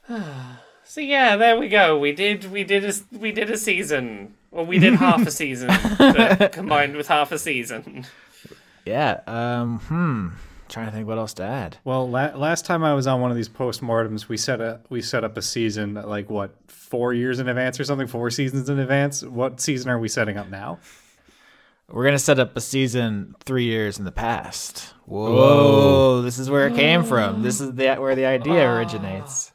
So yeah, there we go. We did we did a we did a season. Well, we did half a season but combined with half a season. Yeah. Um. Hmm. Trying to think what else to add. Well, la- last time I was on one of these postmortems, we set a we set up a season like what four years in advance or something, four seasons in advance. What season are we setting up now? We're gonna set up a season three years in the past. Whoa! This is where it came from. This is the where the idea originates.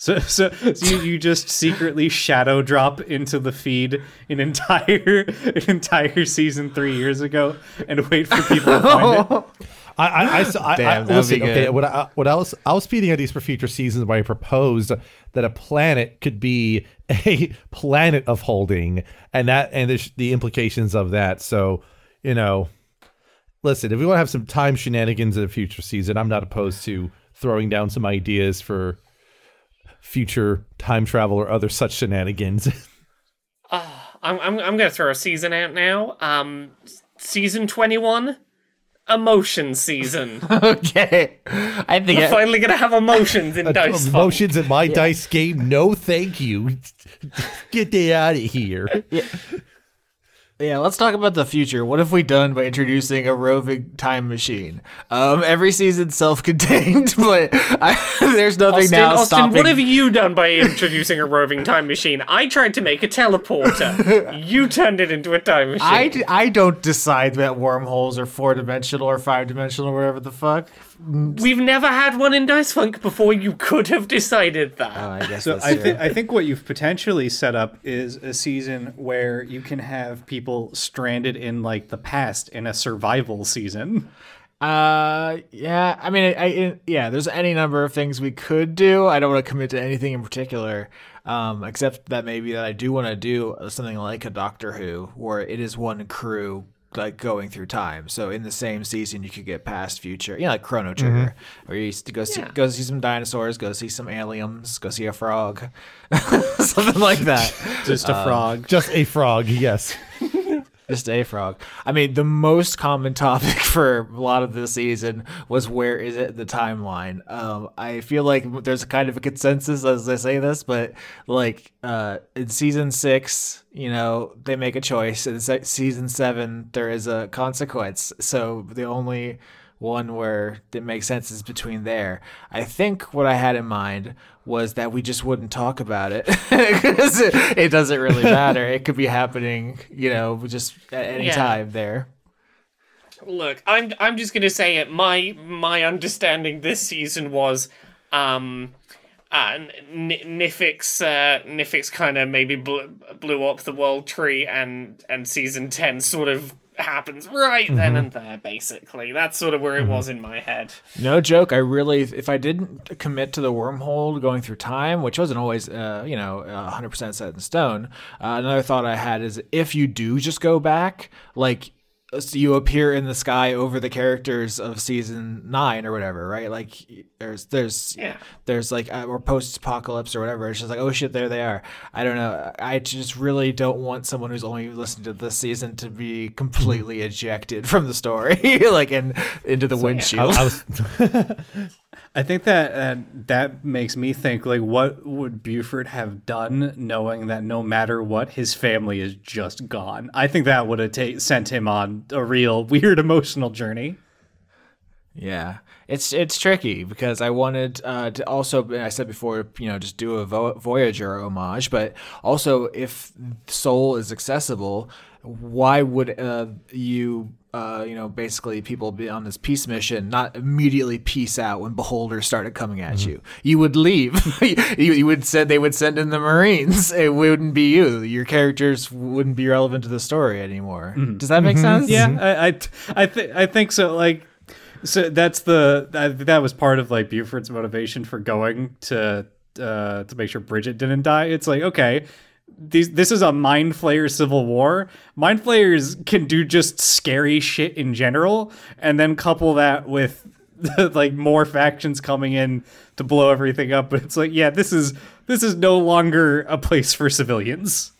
So, so, so you, you just secretly shadow drop into the feed an entire an entire season three years ago and wait for people to find it. I, I, I, I, I, Damn, that'd listen, okay, what I, what I was, I was feeding ideas for future seasons where I proposed that a planet could be a planet of holding, and that and the, the implications of that. So, you know, listen, if we want to have some time shenanigans in a future season, I'm not opposed to throwing down some ideas for future time travel or other such shenanigans. I'm I'm I'm gonna throw a season out now. Um, season twenty one, emotion season. okay. I think it, Finally gonna have emotions in Dice Funk. Emotions in my dice game? No, thank you. Get that out of here. Yeah, let's talk about the future. What have we done by introducing a roving time machine? Um, every season self-contained, but I, there's nothing Austin, now Austin, stopping. what have you done by introducing a roving time machine? I tried to make a teleporter. you turned it into a time machine. I, d- I don't decide that wormholes are four dimensional or five dimensional or whatever the fuck. We've never had one in Dice Funk before. You could have decided that. Oh, I guess So that's I true. think I think what you've potentially set up is a season where you can have people stranded in like the past in a survival season. Uh, yeah. I mean, I, I yeah. There's any number of things we could do. I don't want to commit to anything in particular, um, except that maybe that I do want to do something like a Doctor Who, where it is one crew like going through time. So in the same season, you could get past, future, you know, like Chrono Trigger, mm-hmm. where you used to go see Yeah. go see some dinosaurs, go see some aliens, go see a frog, something like that. Just a um, frog. Just a frog, yes. Just a frog. I mean, the most common topic for a lot of this season was where is it the timeline? Um, I feel like there's kind of a consensus as I say this, but like uh, in season six, you know, they make a choice. In se- season seven, there is a consequence. So the only one where it makes sense is between there. I think what I had in mind was that we just wouldn't talk about it because it, it doesn't really matter. it could be happening, you know, just at any Yeah. time there. Look, I'm I'm just gonna say it. My my understanding this season was, um, uh, N- Nifix uh, Nifix kind of maybe blew, blew up the world tree, and and season ten sort of happens right then and there. Basically, that's sort of where it was in my head. No joke. I really, if I didn't commit to the wormhole going through time, which wasn't always, uh, you know, uh, 100% set in stone, uh, another thought I had is if you do just go back, like, you appear in the sky over the characters of season nine or whatever, right? Like, there's, there's, Yeah. there's like, uh, or post apocalypse or whatever. It's just like, oh shit, there they are. I don't know. I just really don't want someone who's only listened to this season to be completely ejected from the story, like, in, into the windshield. I, I was I think that uh, that makes me think like what would Buford have done knowing that no matter what his family is just gone. I think that would have ta- sent him on a real weird emotional journey. Yeah, it's it's tricky because I wanted uh, to also. I said before, you know, just do a Vo- Voyager homage, but also if Soul is accessible, why would uh, you? Uh, you know, basically, people be on this peace mission, not immediately peace out when beholders started coming at you. You would leave. you, you would send. They would send in the Marines. It wouldn't be you. Your characters wouldn't be relevant to the story anymore. Does that make sense? Yeah, I I I, th- I think so. Like, so that's the that, that was part of like Buford's motivation for going to uh to make sure Bridget didn't die. It's like okay. These, this is a mind flayer civil war. Mind flayers can do just scary shit in general, and then couple that with like more factions coming in to blow everything up. But it's like, yeah, this is this is no longer a place for civilians.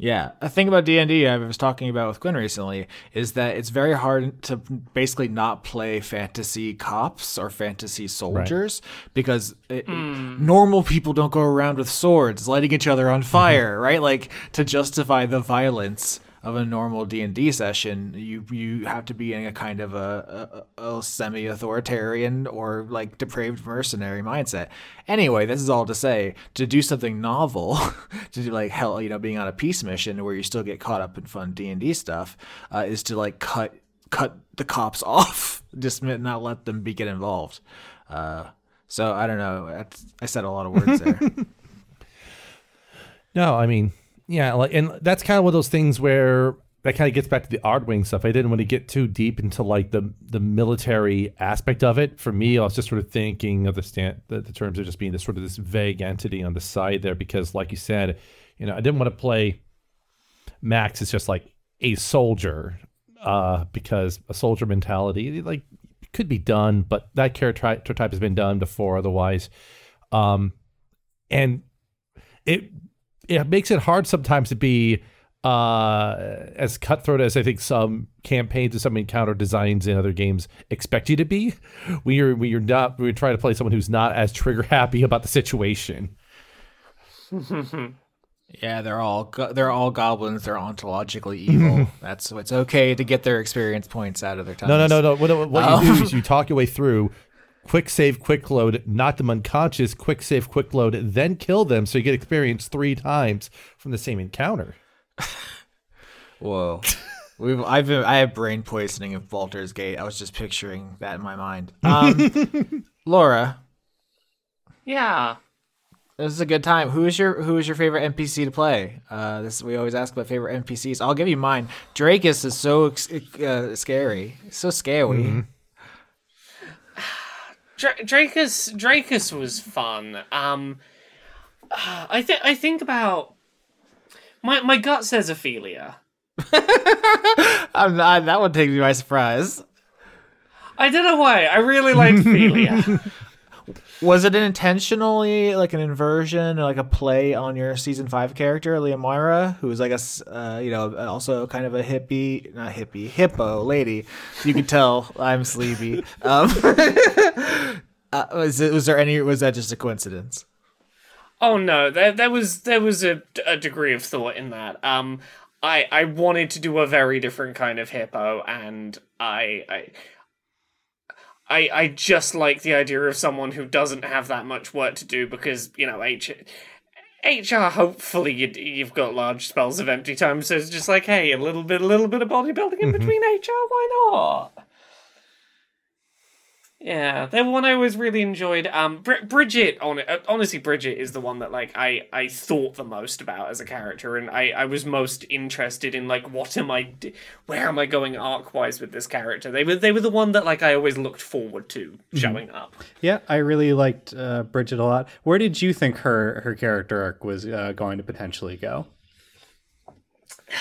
Yeah, a thing about D and I was talking about with Quinn recently is that it's very hard to basically not play fantasy cops or fantasy soldiers because it, hmm. normal people don't go around with swords lighting each other on mm-hmm. fire, right? Like to justify the violence of a normal D and D session, you you have to be in a kind of a, a, a semi-authoritarian or like depraved mercenary mindset. Anyway, this is all to say to do something novel, to do like hell, you know, being on a peace mission where you still get caught up in fun D and D stuff, uh, is to like cut cut the cops off, just not let them be get involved. Uh, so I don't know. I said a lot of words there. No, I mean, yeah, like, and that's kind of one of those things where that kind of gets back to the Ardwing stuff. I didn't want to get too deep into like the the military aspect of it. For me, I was just sort of thinking of the stand the, the terms of just being this sort of this vague entity on the side there, because like you said, you know, I didn't want to play Max as just like a soldier, uh, because a soldier mentality like could be done, but that character type has been done before otherwise. Um, and it it makes it hard sometimes to be uh, as cutthroat as I think some campaigns or some encounter designs in other games expect you to be. When you're when you're not when you're trying to play someone who's not as trigger happy about the situation. Yeah, they're all go- they're all goblins. They're ontologically evil. That's it's okay to get their experience points out of their time. No, no, no, no. What, what you do is you talk your way through. Quick save, quick load, knock them unconscious. Quick save, quick load, then kill them, so you get experience three times from the same encounter. Whoa. We've I've been, I have brain poisoning of Baldur's Gate. I was just picturing that in my mind. Um, Laura, Yeah. this is a good time. Who is your who is your favorite NPC to play? Uh, this we always ask about favorite NPCs. I'll give you mine. Drakus is so uh, scary, so scary. Dra- Drakus Drakus was fun. Um, I think I think about my my gut says Ophelia. Not, that one takes me by surprise. I don't know why. I really liked Ophelia. Was it intentionally like an inversion or like a play on your season five character, Leomira, who's like a uh, you know also kind of a hippie, not hippie, hippo lady? You can tell I'm sleepy. Um, uh, was it, was there any? Was that just a coincidence? oh no, there there was there was a, a degree of thought in that. Um, I I wanted to do a very different kind of hippo, and I I. I, I just like the idea of someone who doesn't have that much work to do because you know H HR hopefully you, you've got large spells of empty time so it's just like hey a little bit a little bit of bodybuilding in mm-hmm. between HR why not yeah the one I always really enjoyed um Bri- Bridget on uh, honestly Bridget is the one that like I I thought the most about as a character and I I was most interested in like what am I where am I going arc wise with this character they were they were the one that like I always looked forward to showing up Yeah, I really liked uh, Bridget a lot. Where did you think her her character arc was uh, going to potentially go?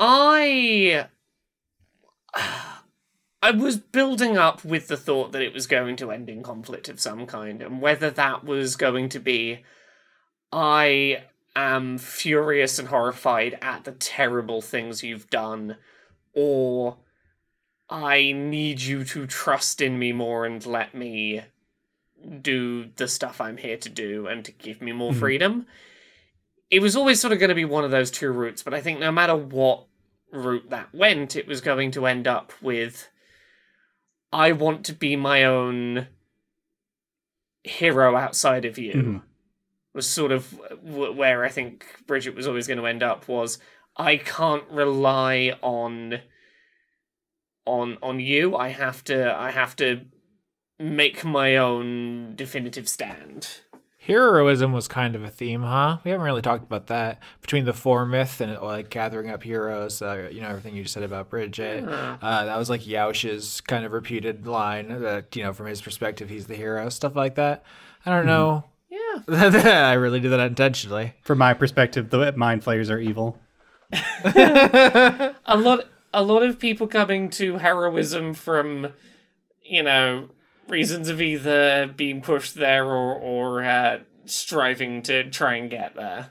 I I was building up with the thought that it was going to end in conflict of some kind, and whether that was going to be I am furious and horrified at the terrible things you've done, or I need you to trust in me more and let me do the stuff I'm here to do and to give me more mm-hmm. freedom. It was always sort of going to be one of those two routes, but I think no matter what route that went, it was going to end up with I want to be my own hero outside of you. Mhm. Was sort of w- where I think Bridget was always going to end up was I can't rely on on on you. I have to I have to make my own definitive stand. Heroism was kind of a theme, huh? We haven't really talked about that between the Formith and like gathering up heroes. Uh, you know everything you just said about Bridget. Uh, that was like Yaush's kind of repeated line that you know from his perspective he's the hero, stuff like that. I don't know. Yeah. I really did that intentionally. From my perspective, the mind flayers are evil. a lot a lot of people coming to heroism from you know reasons of either being pushed there or or uh, striving to try and get there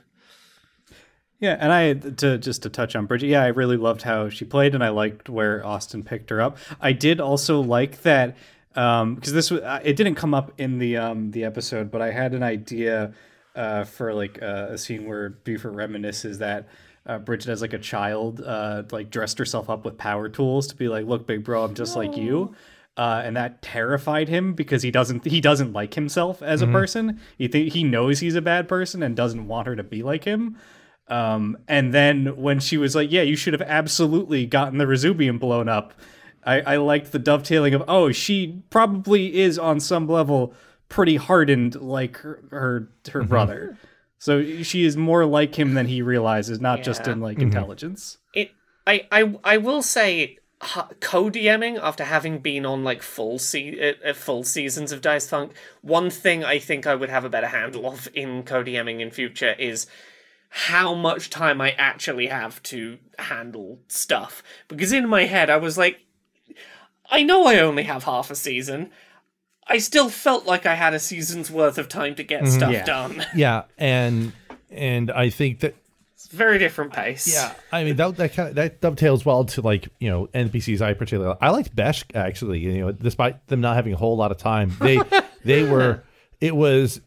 Yeah, and I to just to touch on Bridget. Yeah, I really loved how she played, and I liked where Austin picked her up. I did also like that because this was uh, it didn't come up in the um the episode, but I had an idea uh, for like uh, a scene where Buford reminisces that. Uh, Bridget, as like a child, uh, like dressed herself up with power tools to be like, "Look, big bro, I'm just like you," uh, and that terrified him because he doesn't he doesn't like himself as a person. He th- he knows he's a bad person and doesn't want her to be like him. Um, and then when she was like, "Yeah, you should have absolutely gotten the Resubium blown up," I, I liked the dovetailing of, "Oh, she probably is on some level pretty hardened like her her, her brother." So she is more like him than he realizes, not just in like intelligence. it I I I will say ha- co-DMing after having been on like full se- uh, uh, full seasons of Dice Funk, one thing I think I would have a better handle of in co-DMing in future is how much time I actually have to handle stuff. Because in my head I was like I know I only have half a season. I still felt like I had a season's worth of time to get stuff Yeah. done. Yeah, and and I think that very different pace. Yeah, I mean that that kind of that dovetails well to like you know NPCs. I particularly I liked Besh actually. You know, despite them not having a whole lot of time, they they were it was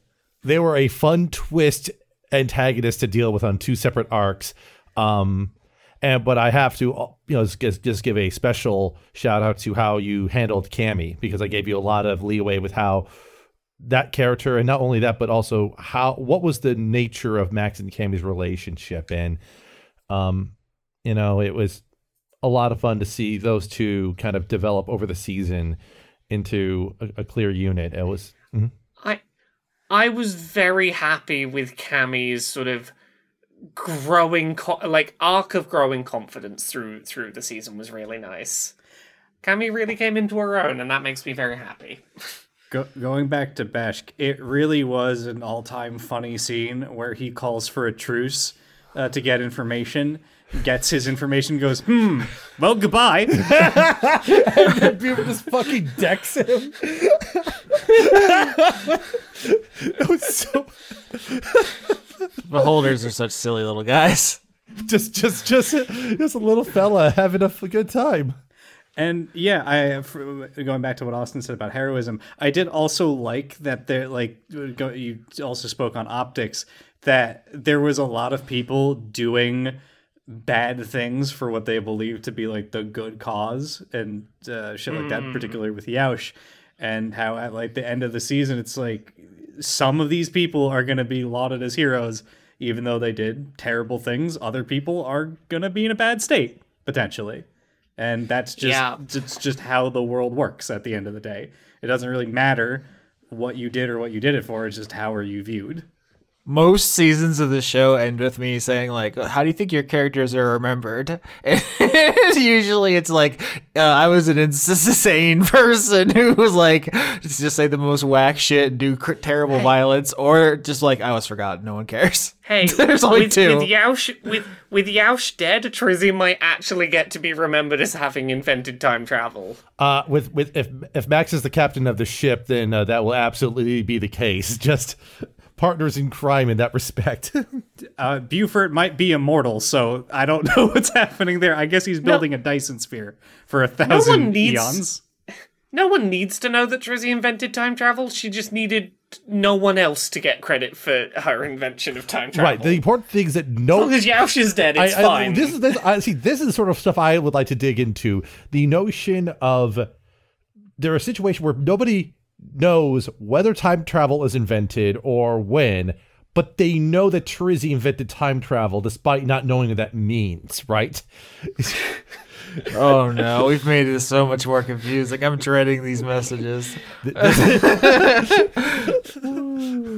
they were a fun twist antagonist to deal with on two separate arcs. Um, and but I have to you know just, just give a special shout out to how you handled Cammy because I gave you a lot of leeway with how that character and not only that but also how what was the nature of Max and Cammy's relationship and um you know it was a lot of fun to see those two kind of develop over the season into a, a clear unit it was mhm. I I was very happy with Cammy's sort of growing co- like arc of growing confidence through through the season was really nice. Cammy really came into her own and that makes me very happy. Go, going back to Beshk, it really was an all-time funny scene where he calls for a truce uh, to get information, gets his information, goes, "Hmm, well, goodbye." And then Beaver just fucking decks him it was so Beholders are such silly little guys. just just just just a little fella having a good time And yeah, I going back to what Austin said about heroism, I did also like that there like you also spoke on optics that there was a lot of people doing bad things for what they believe to be like the good cause and uh, shit like that, particularly with Yaush, and how at like the end of the season, it's like some of these people are going to be lauded as heroes, even though they did terrible things. Other people are going to be in a bad state potentially and that's just Yeah. it's just how the world works at the end of the day it doesn't really matter what you did or what you did it for it's just how are you viewed Most seasons of the show end with me saying like, "How do you think your characters are remembered?" And usually it's like, uh, "I was an insane person who was like, just just say the most whack shit and do cr- terrible violence," or just like, "I was forgotten. No one cares." Hey, There's only with, two. With Yaush, with, with Yaush dead, Trizzy might actually get to be remembered as having invented time travel. Uh, with with if if Max is the captain of the ship, then uh, that will absolutely be the case. Just partners in crime in that respect. uh, buford might be immortal so i don't know what's happening there i guess he's building a dyson sphere for a thousand one needs- eons No one needs to know that Trizzy invented time travel. She just needed no one else to get credit for her invention of time travel. right. The important thing is that no. Because Yaush is dead, it's I- I- fine. this is this. I see. This is the sort of stuff I would like to dig into. The notion of there a situation where nobody knows whether time travel is invented or when, but they know that Trizzy invented time travel despite not knowing what that means. Right? oh no, we've made it so much more confusing. I'm dreading these messages.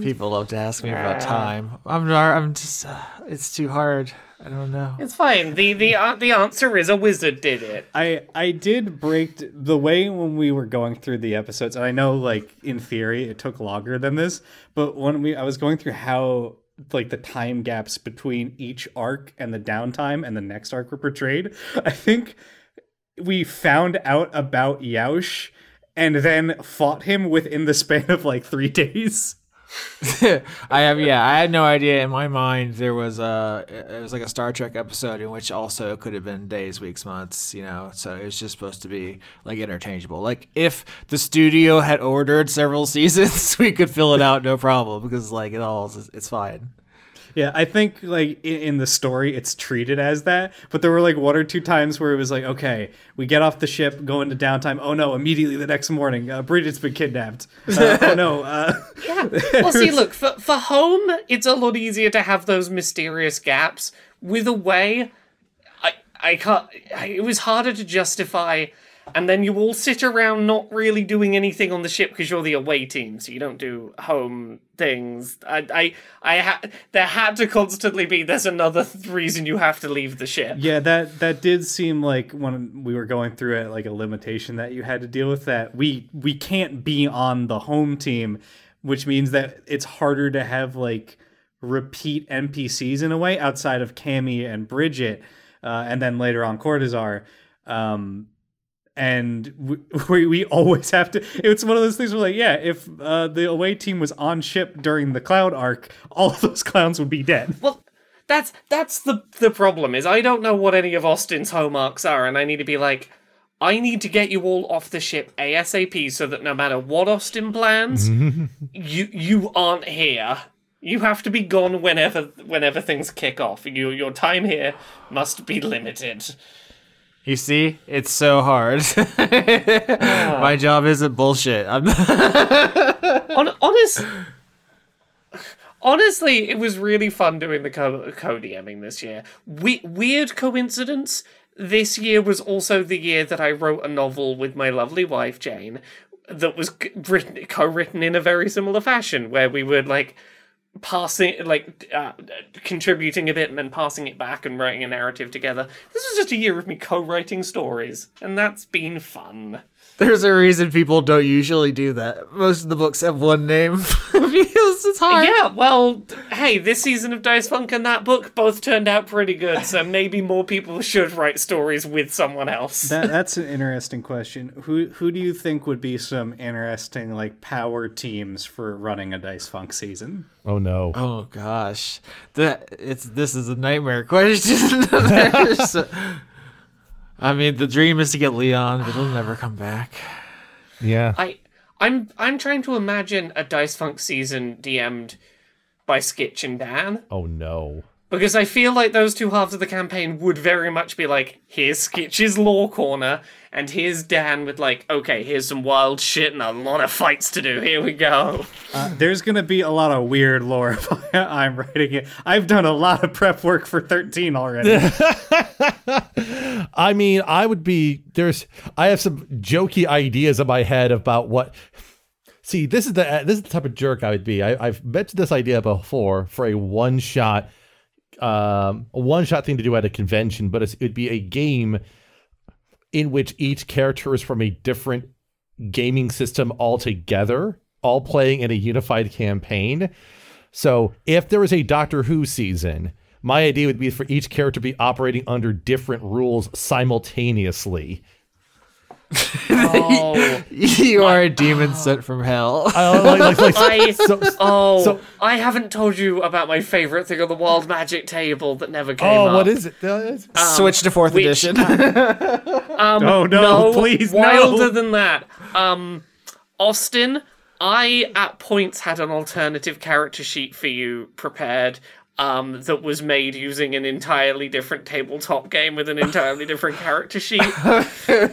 People love to ask me about time. I'm not. I'm just. Uh, it's too hard. I don't know. It's fine. The the uh, the answer is a wizard did it. I I did break t- the way when we were going through the episodes, and I know like in theory it took longer than this, but when we I was going through how like the time gaps between each arc and the downtime and the next arc were portrayed, I think we found out about Yaush and then fought him within the span of like three days. I have yeah, I had no idea. In my mind, there was a it was like a Star Trek episode in which also it could have been days, weeks, months. You know, so it was just supposed to be like interchangeable. Like if the studio had ordered several seasons, we could fill it out no problem because like it all it's fine. Yeah, I think like in, in the story it's treated as that, but there were like one or two times where it was like, okay, we get off the ship, go into downtime. Oh no! Immediately the next morning, uh, Bridget's been kidnapped. Uh, oh no! Uh, Yeah. Well, see, look for for home, it's a lot easier to have those mysterious gaps. With away, I I can't. I, it was harder to justify. And then you all sit around not really doing anything on the ship because you're the away team, so you don't do home things. I, I, I ha- there had to constantly be. There's another th- reason you have to leave the ship. yeah, that that did seem like when we were going through it, like a limitation that you had to deal with. That we we can't be on the home team, which means that it's harder to have like repeat NPCs in a way outside of Cammy and Bridget, uh, and then later on Cortazar. Um, and we, we, we always have to. It's one of those things where, like, yeah, if uh, the away team was on ship during the cloud arc, all of those clowns would be dead. Well, that's that's the the problem is I don't know what any of Austin's home arcs are, and I need to be like, I need to get you all off the ship ASAP so that no matter what Austin plans, you you aren't here. You have to be gone whenever whenever things kick off. You your time here must be limited. You see, it's so hard. Ah. my job isn't bullshit. I'm On, honest, honestly, it was really fun doing the co co-DMing this year. We- weird coincidence. This year was also the year that I wrote a novel with my lovely wife Jane, that was written co-written in a very similar fashion, where we would like passing like uh, contributing a bit and then passing it back and writing a narrative together. This was just a year of me co-writing stories, and that's been fun. There's a reason people don't usually do that. Most of the books have one name because it's hard. Yeah, well, hey, this season of Dice Funk and that book both turned out pretty good, so maybe more people should write stories with someone else. That, that's an interesting question. Who who do you think would be some interesting like power teams for running a Dice Funk season? Oh no. Oh gosh, that it's this is a nightmare question. There's- I mean, the dream is to get Leon, but he'll never come back. Yeah. I, I'm, I'm trying to imagine a Dice Funk season DM'd by Skitch and Dan. Oh no. Because I feel like those two halves of the campaign would very much be like, here's Skitch's lore corner, and here's Dan with like, okay, here's some wild shit and a lot of fights to do. Here we go. Uh, there's gonna be a lot of weird lore I'm writing it. I've done a lot of prep work for 13 already. I mean, I would be there's I have some jokey ideas in my head about what See, this is the this is the type of jerk I would be. I, I've mentioned this idea before for a one shot um a one shot thing to do at a convention, but it's, it'd be a game in which each character is from a different gaming system altogether, all playing in a unified campaign. So if there was a Doctor Who season, my idea would be for each character to be operating under different rules simultaneously. Oh, You are a demon sent from hell. Like- like- like- I, so- oh, so- I haven't told you about my favorite thing on the wild magic table that never came oh, up. what is it? It's- Switch to fourth which- edition. Um, Oh, no, please, no. Wilder than that. Um, Austin, I at points had an alternative character sheet for you prepared. Um, that was made using an entirely different tabletop game with an entirely different character sheet.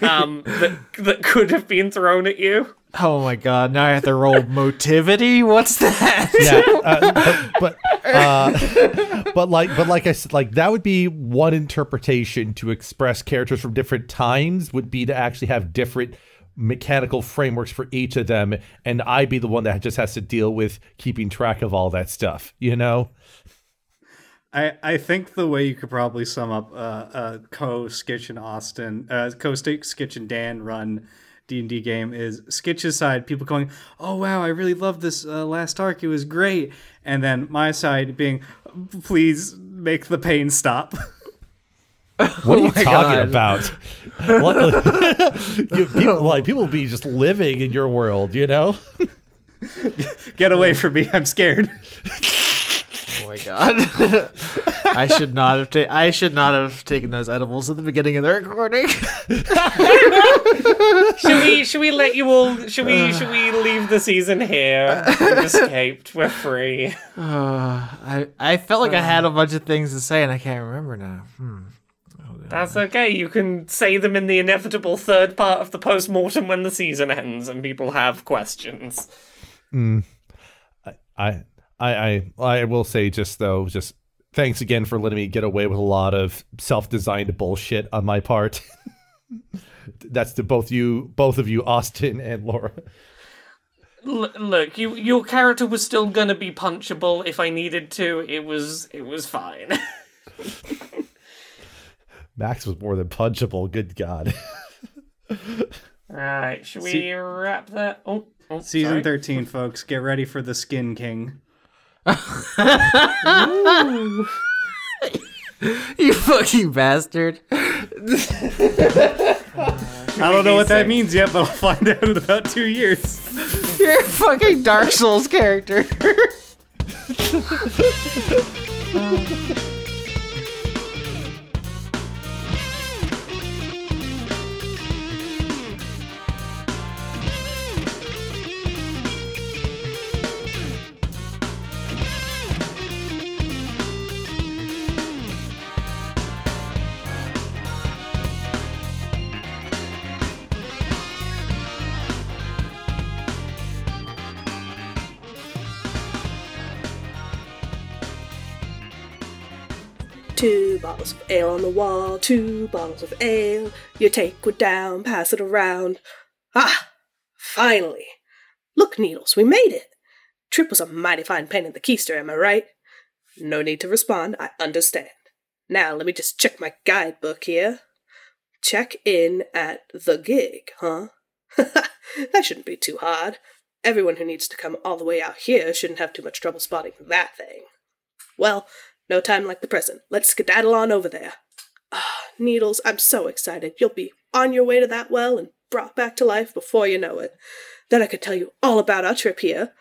Um, that that could have been thrown at you. oh my god! Now I have to roll motivity. What's that? yeah, uh, but but, uh, but like but like I said, like that would be one interpretation to express characters from different times would be to actually have different mechanical frameworks for each of them, and I be the one that just has to deal with keeping track of all that stuff. You know. I, I think the way you could probably sum up uh, uh, co Skitch and Austin, uh, co Skitch and Dan run D and D game is Skitch's side, people going, "Oh wow, I really love this uh, last arc. It was great," and then my side being, "Please make the pain stop." What are you my talking God. about? What, you, people, like people be just living in your world, you know? Get away from me! I'm scared. Oh my god. I should not have ta- I should not have taken those edibles at the beginning of the recording. Should we? Should we let you all? Should we? Should we leave the season here? We've escaped. We're free. Uh, I I felt like I had a bunch of things to say and I can't remember now. Hmm. That's okay. You can say them in the inevitable third part of the post mortem when the season ends and people have questions. I, I, I, I I will say just though, just thanks again for letting me get away with a lot of self-designed bullshit on my part. That's to both you, both of you, Austin and Laura. L- look, you your character was still gonna be punchable if I needed to. It was it was fine. Max was more than punchable. Good God. Alright, should we See- wrap that? Oh, oh Season sorry. 13, folks. Get ready for the Skin King. You fucking bastard. I don't know what that means yet, but I'll find out in about two years. You're a fucking Dark Souls character. Two bottles of ale on the wall, two bottles of ale. You take one down, pass it around. Ah, finally. Look, Needles, we made it. Trip was a mighty fine pain in the keister, am I right? No need to respond, I understand. Now let me just check my guidebook here. Check in at the gig, huh? that shouldn't be too hard. Everyone who needs to come all the way out here shouldn't have too much trouble spotting that thing. Well, no time like the present. Let's skedaddle on over there. Ah, Needles, I'm so excited. You'll be on your way to that well and brought back to life before you know it. Then I could tell you all about our trip here.